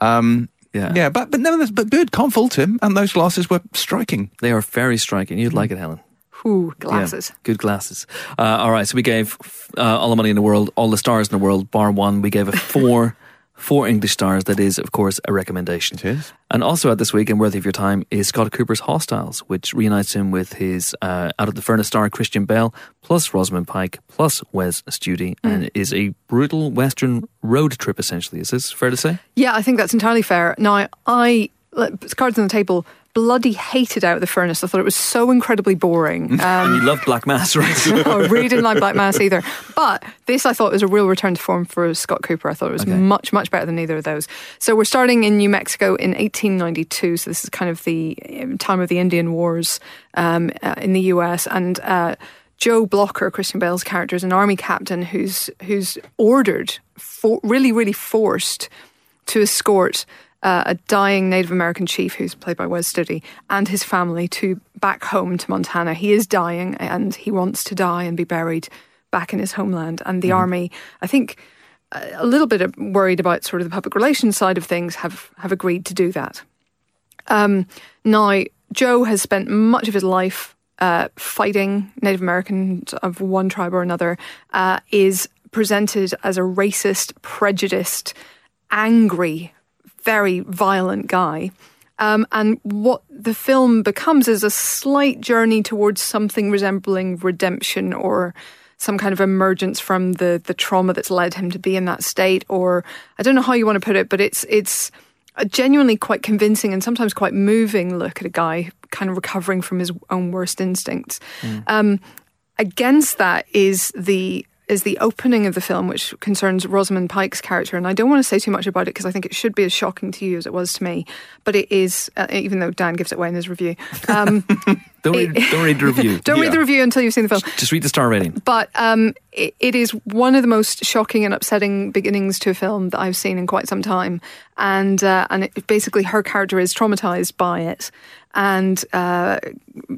Um, Yeah. yeah, but but nevertheless, but good, can't fault him. And those glasses were striking. they are very striking you'd like it Helen Ooh, Yeah, glasses. good glasses. Uh, all right, so we gave uh, all the money in the world, all the stars in the world, bar one. We gave a four, four English stars. That is, of course, a recommendation. It is. And also at this week, and worthy of your time, is Scott Cooper's Hostiles, which reunites him with his uh, Out of the Furnace star Christian Bale, plus Rosamund Pike, plus Wes Studi, and is a brutal Western road trip. Essentially, is this fair to say? Yeah, I think that's entirely fair. Now, I let- cards on the table. Bloody hated out of the furnace. I thought it was so incredibly boring. Um, And you love Black Mass, right? I really didn't like Black Mass either. But this I thought was a real return to form for Scott Cooper. I thought it was Okay. much, much better than either of those. So we're starting in New Mexico in 1892. So this is kind of the um, time of the Indian Wars um, uh, in the US. And uh, Joe Blocker, Christian Bale's character, is an army captain who's who's ordered, for, really, really forced to escort uh, a dying Native American chief who's played by Wes Studi and his family to back home to Montana. He is dying and he wants to die and be buried back in his homeland. And the army, I think, uh, a little bit worried about sort of the public relations side of things, have have agreed to do that. Um, now, Joe has spent much of his life uh, fighting Native Americans of one tribe or another, uh, is presented as a racist, prejudiced, angry, very violent guy. Um, and what the film becomes is a slight journey towards something resembling redemption or some kind of emergence from the the trauma that's led him to be in that state. Or I don't know how you want to put it, but it's it's a genuinely quite convincing and sometimes quite moving look at a guy kind of recovering from his own worst instincts. Um, against that is the is the opening of the film, which concerns Rosamund Pike's character. And I don't want to say too much about it because I think it should be as shocking to you as it was to me. But it is, uh, even though Dan gives it away in his review. Um, Don't read, don't read the review. don't read the review until you've seen the film. Just read the star rating. But um, it, it is one of the most shocking and upsetting beginnings to a film that I've seen in quite some time, and uh, and it, basically her character is traumatized by it, and uh,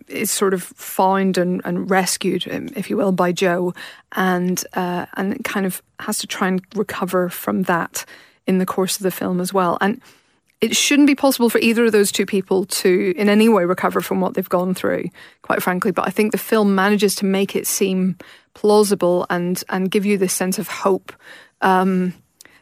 is sort of found and, and rescued, um, if you will, by Joe, and uh, and kind of has to try and recover from that in the course of the film as well, and it shouldn't be possible for either of those two people to in any way recover from what they've gone through quite frankly. But i think the film manages to make it seem plausible and and give you this sense of hope um,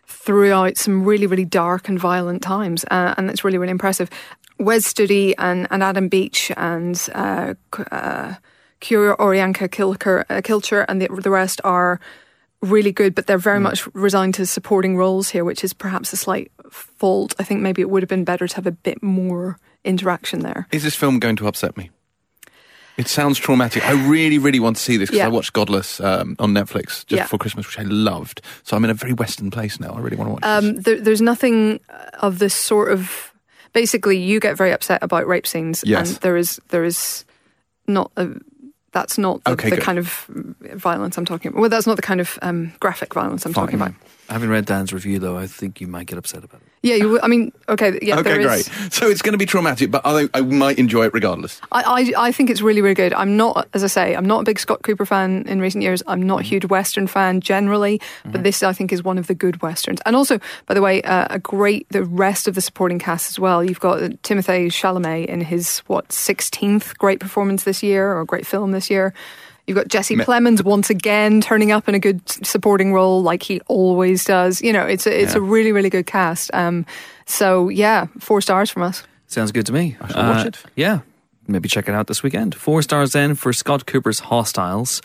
throughout some really really dark and violent times. Uh, and that's really really impressive wes studi and, and adam beach and uh, uh, Q'orianka Kilker, uh, Kilcher and the, the rest are really good, but they're very much resigned to supporting roles here, which is perhaps a slight fault. I think maybe it would have been better to have a bit more interaction there. Is this film going to upset me? It sounds traumatic. I really, really want to see this because Yeah. I watched Godless um, on Netflix just Yeah. before Christmas, which I loved. So I'm in a very Western place now. I really want to watch Um, this. there, there's nothing of this sort of. Basically, you get very upset about rape scenes, Yes. and there is there is not a. That's not the, Okay, the kind of violence I'm talking about. Well, that's not the kind of um, graphic violence I'm talking about. Having read Dan's review, though, I think you might get upset about it. Yeah, you. I mean, okay, yeah, okay, there great. is. So it's going to be traumatic, but I, I might enjoy it regardless. I, I, I think it's really, really good. I'm not, as I say, I'm not a big Scott Cooper fan in recent years. I'm not a Mm-hmm. huge Western fan generally, but this I think is one of the good Westerns. And also, by the way, uh, a great, the rest of the supporting cast as well. You've got Timothée Chalamet in his, what, 16th great performance this year or great film this year. You've got Jesse Me- Plemons once again turning up in a good supporting role like he always does. You know, it's a, it's a really, really good cast. Um, so, yeah, four stars from us. Sounds good to me. I shall watch it. Yeah. Maybe check it out this weekend. Four stars then for Scott Cooper's Hostiles.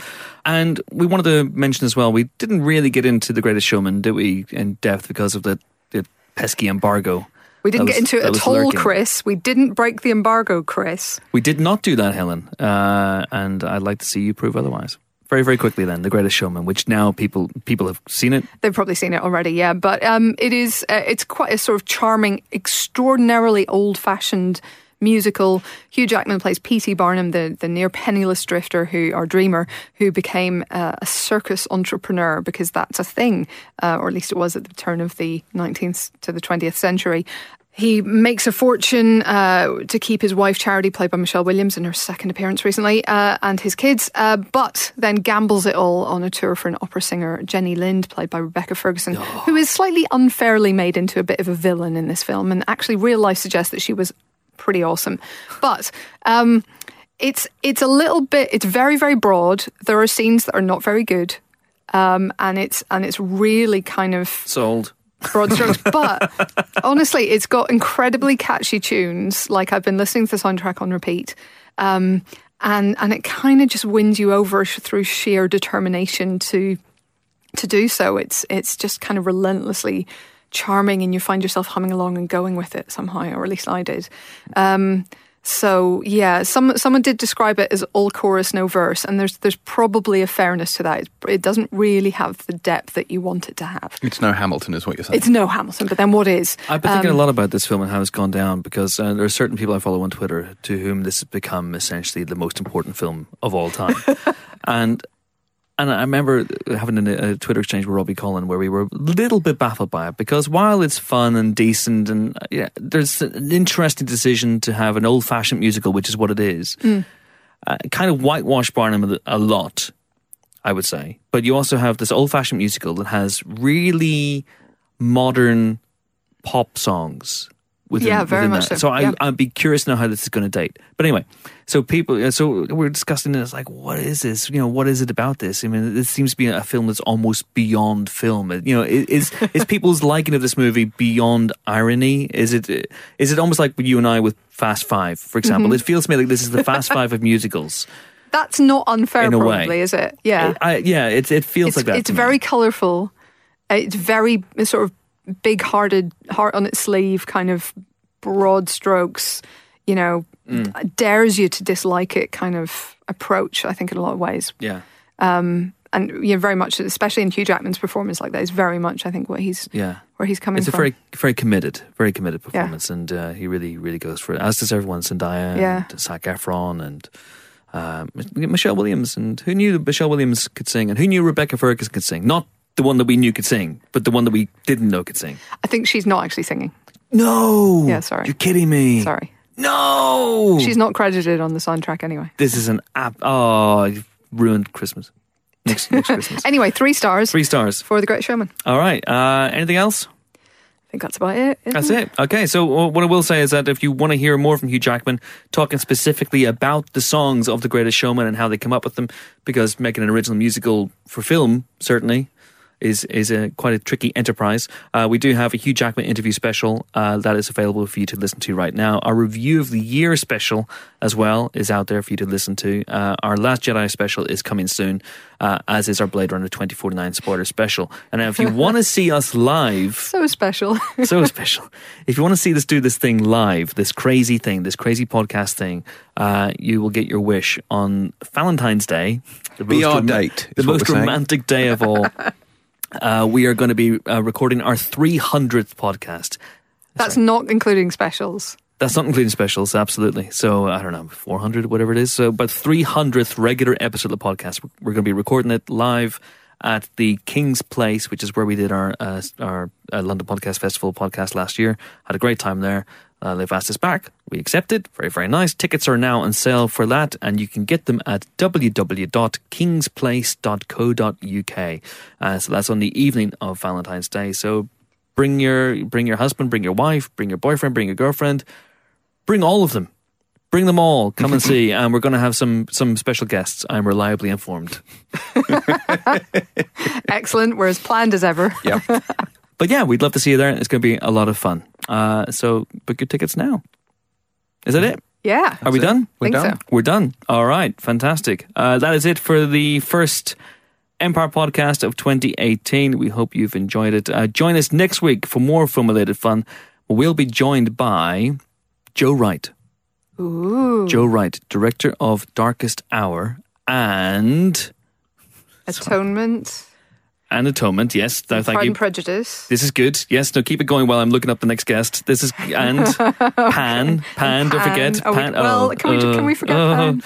And we wanted to mention as well, we didn't really get into The Greatest Showman, did we, in depth because of the, the pesky embargo. We didn't that get into it at all, lurking. Chris. We didn't break the embargo, Chris. We did not do that, Helen. Uh, and I'd like to see you prove otherwise. Very, very quickly then, The Greatest Showman, which now people people have seen it. They've probably seen it already, yeah. But um, it is uh, it's quite a sort of charming, extraordinarily old-fashioned musical. Hugh Jackman plays P.T. Barnum, the, the near penniless drifter who, or dreamer, who became uh, a circus entrepreneur because that's a thing, uh, or at least it was at the turn of the 19th to the 20th century. He makes a fortune uh, to keep his wife Charity, played by Michelle Williams in her second appearance recently, uh, and his kids, uh, but then gambles it all on a tour for an opera singer, Jenny Lind, played by Rebecca Ferguson, who is slightly unfairly made into a bit of a villain in this film, and actually real life suggests that she was pretty awesome. But um, it's it's a little bit, it's very very broad. There are scenes that are not very good, um, and it's and it's really kind of Sold. broad strokes. But honestly, it's got incredibly catchy tunes. Like I've been listening to the soundtrack on repeat. Um, and, and it kind of just wins you over sh- through sheer determination to to do so. It's it's just kind of relentlessly charming, and you find yourself humming along and going with it somehow, or at least I did. Um, so yeah, some someone did describe it as all chorus, no verse, and there's there's probably a fairness to that. It, it doesn't really have the depth that you want it to have. It's no Hamilton, is what you're saying. It's no Hamilton, but then what is? I've been thinking Um, a lot about this film and how it's gone down because uh, there are certain people I follow on Twitter to whom this has become essentially the most important film of all time. and and I remember having a, a Twitter exchange with Robbie Collin where we were a little bit baffled by it because while it's fun and decent and uh, yeah, there's an interesting decision to have an old fashioned musical, which is what it is, uh, kind of whitewash Barnum a- a lot, I would say. But you also have this old fashioned musical that has really modern pop songs. Within, Yeah, very within much that. so, I, yeah. I'd be curious to know how this is going to date. But anyway, so people, uh, so we're discussing this, like, what is this? You know, what is it about this? I mean, this seems to be a film that's almost beyond film. You know, is is people's liking of this movie beyond irony? Is it is it almost like you and I with Fast Five, for example? Mm-hmm. It feels to me like this is the Fast Five of musicals. That's not unfair, In a way. probably, is it? Yeah. I, yeah, it it feels it's like that. it's very colourful. It's very sort of big hearted, heart on its sleeve, kind of broad strokes, you know, Mm. dares you to dislike it kind of approach, I think, in a lot of ways. yeah. and you know, very much, especially in Hugh Jackman's performance like that, is very much I think what he's Yeah. where he's coming It's a from. very, very committed, very committed performance, and uh, he really, really goes for it. As does everyone, Zendaya, Yeah. and Zac Efron, and uh, Michelle Williams. And who knew that Michelle Williams could sing, and who knew Rebecca Ferguson could sing? Not the one that we knew could sing, but the one that we didn't know could sing. I think she's not actually singing. No. Yeah, sorry. You're kidding me. Sorry, No. she's not credited on the soundtrack anyway. This is an app. Oh, you've ruined Christmas. Next, next Christmas. Anyway, three stars Three stars. for The Great Showman. All right. Uh, anything else? I think that's about it. That's it. Okay, so uh, what I will say is that if you want to hear more from Hugh Jackman, talking specifically about the songs of The Greatest Showman and how they come up with them, because making an original musical for film certainly is is a quite a tricky enterprise. Uh, we do have a Hugh Jackman interview special uh, that is available for you to listen to right now. Our review of the year special as well is out there for you to listen to. Uh, our Last Jedi special is coming soon, uh, as is our Blade Runner 2049 spoiler special. And now if you want to see us live So special. so special. If you want to see us do this thing live, this crazy thing, this crazy podcast thing, uh, you will get your wish on Valentine's Day. The Be our date, The most we're saying. romantic day of all. uh, we are going to be uh, recording our 300th podcast. that's not including specials. That's not including specials, absolutely. So I don't know, 400, whatever it is. So, but 300th regular episode of the podcast. We're going to be recording it live at the King's Place, which is where we did our uh, our uh, London Podcast Festival podcast last year. Had a great time there. Uh, they've asked us back. We accepted. Very, very nice. Tickets are now on sale for that, and you can get them at www.kingsplace.co.uk. Uh, so that's on the evening of Valentine's Day. So bring your bring your husband, bring your wife, bring your boyfriend, bring your girlfriend, bring all of them. Bring them all. Come and see, and we're going to have some some special guests. I'm reliably informed. Excellent. We're as planned as ever. Yep. But yeah, we'd love to see you there. It's going to be a lot of fun. Uh, so book your tickets now. Is that it? Yeah. Are we it. done? We're Think done. so. We're done. All right. Fantastic. Uh, that is it for the first Empire podcast of 2018. We hope you've enjoyed it. Uh, join us next week for more film related fun. We'll be joined by Joe Wright. Ooh. Joe Wright, director of Darkest Hour and Atonement. And Atonement. Yes, no, thank Pride you. and Prejudice. This is good. Yes, no, keep it going while I'm looking up the next guest. This is and Pan, Pan. Don't Pan. forget Oh, we- Pan. well, oh, can we- can we uh, forget uh, Pan?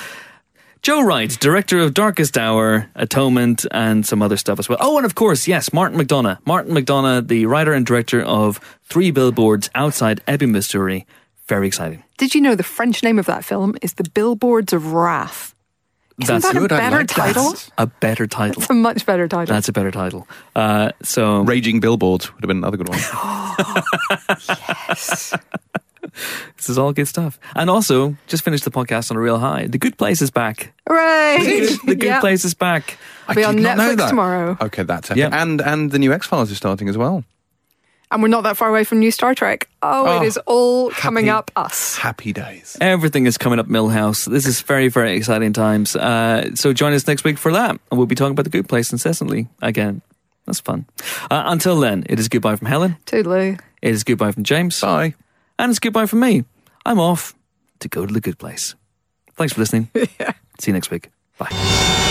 Joe Wright, director of Darkest Hour, Atonement, and some other stuff as well. Oh, and of course, yes, Martin McDonagh. Martin McDonagh, the writer and director of Three Billboards Outside Ebbing, Missouri. Very exciting. Did you know the French name of that film is The Billboards of Wrath? Isn't That's that good, a I better like that. title? a better title. It's a much better title. That's a better title. Uh, so Raging Billboards would have been another good one. Yes. This is all good stuff. And also, just finished the podcast on a real high. The Good Place is back. Right. The Good Yep. Place is back. I Be on did not know Netflix that. tomorrow. Okay, that's it. Yeah. And and the new X Files is starting as well. And we're not that far away from new Star Trek. Oh, Oh, it is all coming happy- up us. Happy days. Everything is coming up Milhouse. This is very, very exciting times. Uh, so join us next week for that. And we'll be talking about the good place incessantly again. That's fun. Uh, until then, it is goodbye from Helen. Toodaloo. It is goodbye from James. Bye. And it's goodbye from me. I'm off to go to the good place. Thanks for listening. See you next week. Bye.